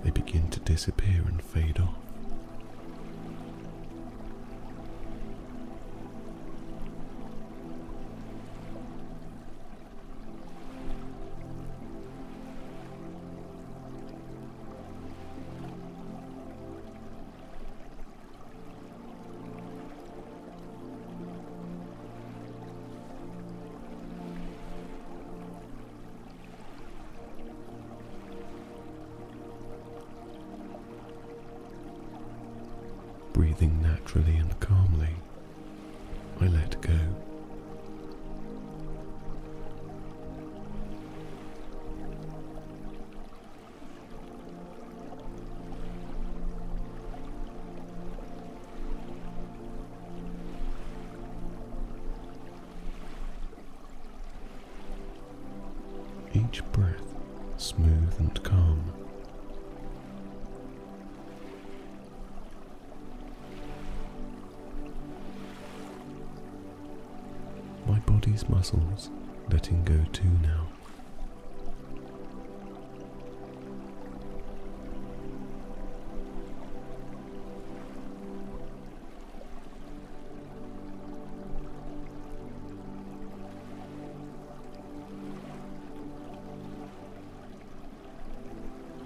they begin to disappear and fade off. Breathing naturally and calmly, I let go. Muscles letting go too now.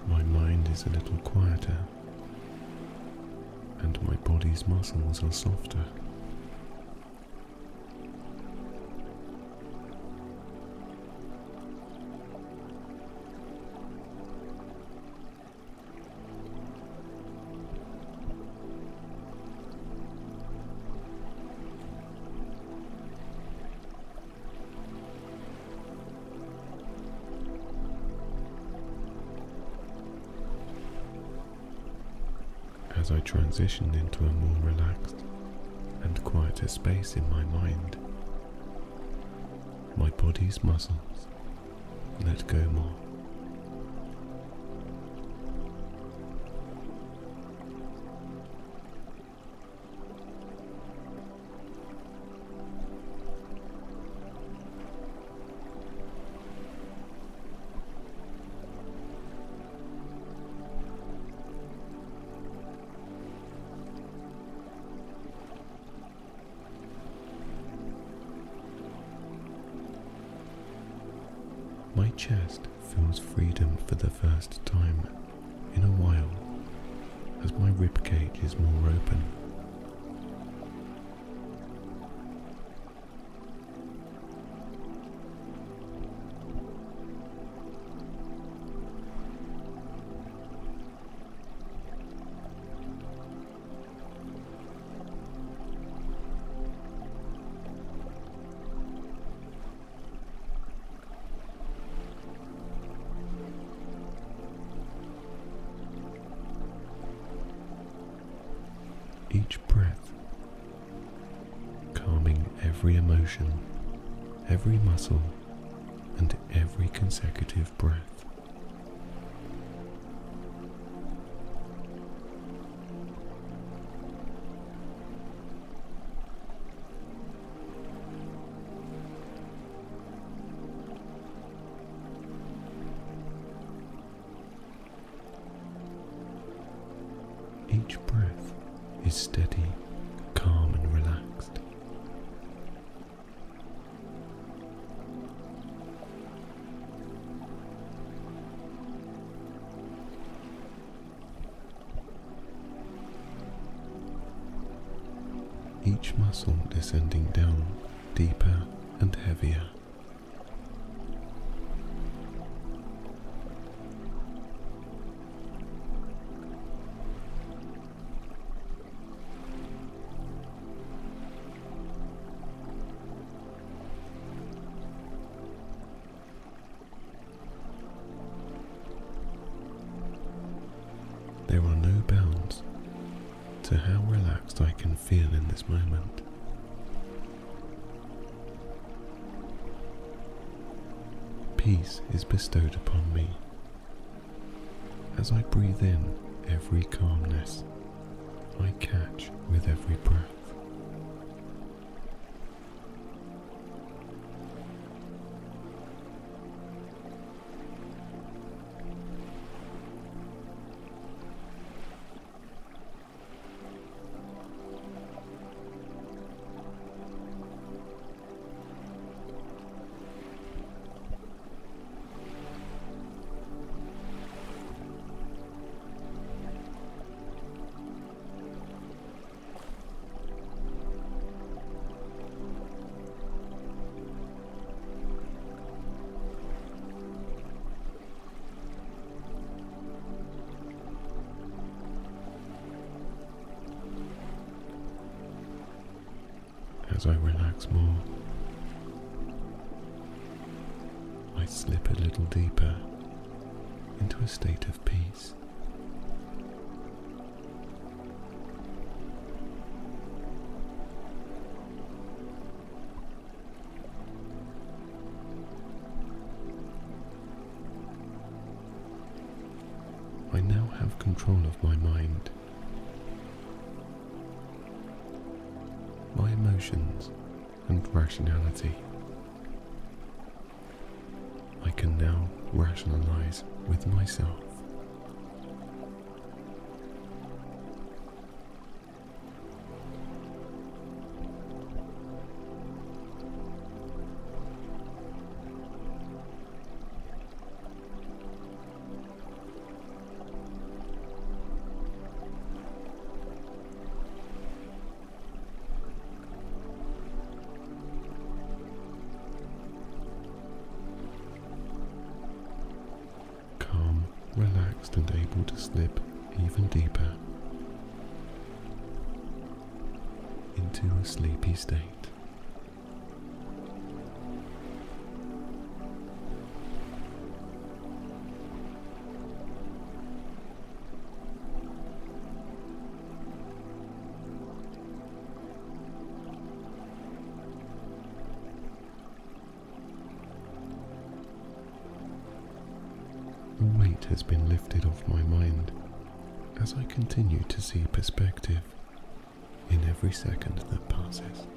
My mind is a little quieter, and my body's muscles are softer. As I transition into a more relaxed and quieter space in my mind, my body's muscles let go more. Heavier. There are no bounds to how relaxed I can feel in this moment. Peace is bestowed upon me as I breathe in every calmness I catch with every breath. Has been lifted off my mind as I continue to see perspective in every second that passes.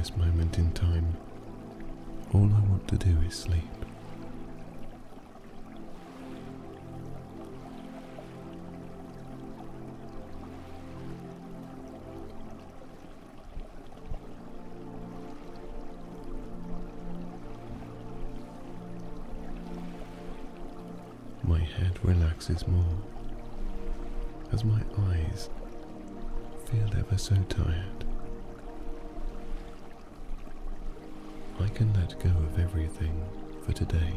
This moment in time, all I want to do is sleep. My head relaxes more as my eyes feel ever so tired. I can let go of everything for today.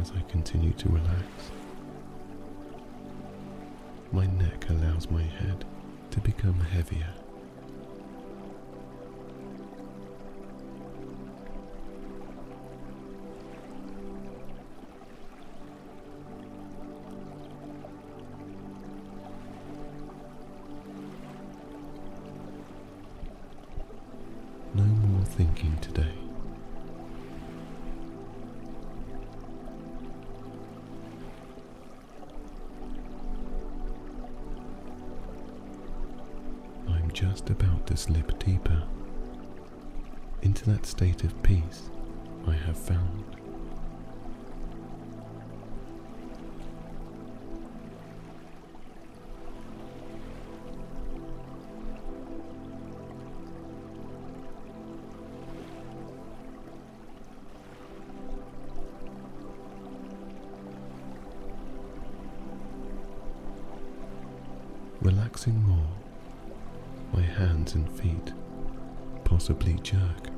As I continue to relax, become heavier. That state of peace I have found. Relaxing more, my hands and feet possibly jerk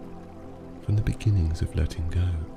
from the beginnings of letting go.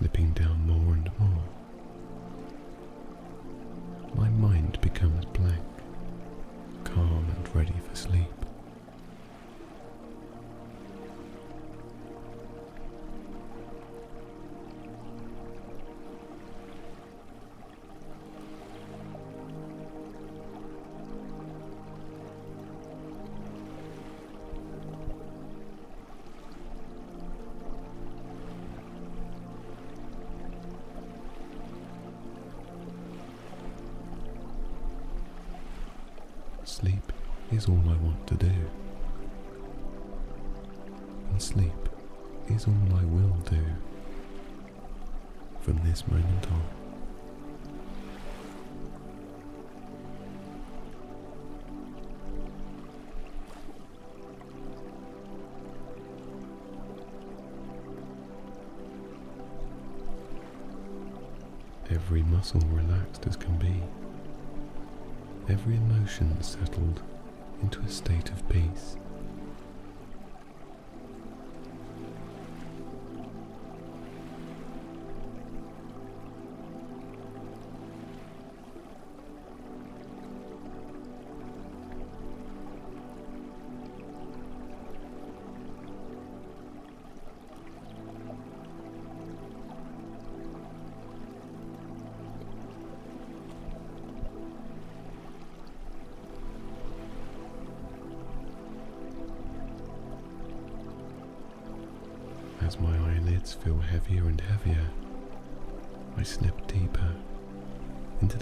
Slipping down more and more. My mind becomes blank, calm and ready for sleep. Is all I want to do. And sleep is all I will do from this moment on. Every muscle relaxed as can be every emotion settled into a state of peace.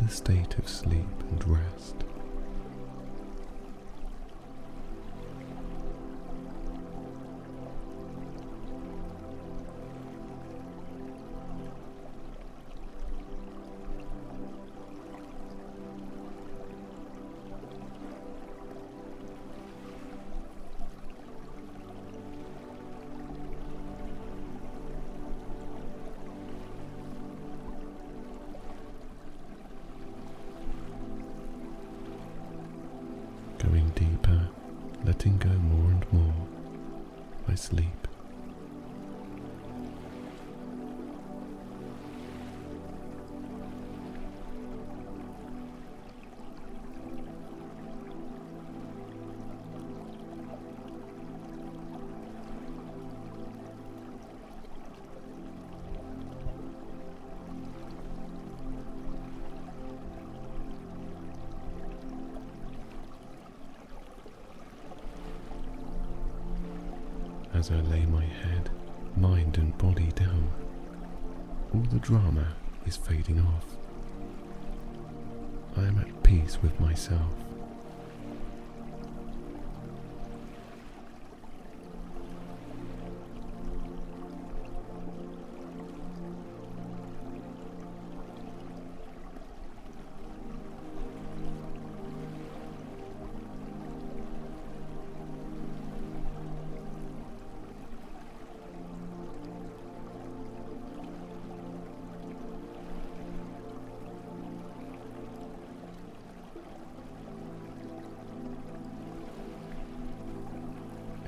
The state of sleep and rest. As I lay my head, mind, and body down, all the drama is fading off. I am at peace with myself.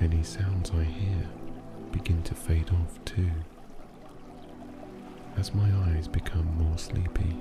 Any sounds I hear begin to fade off too. As my eyes become more sleepy,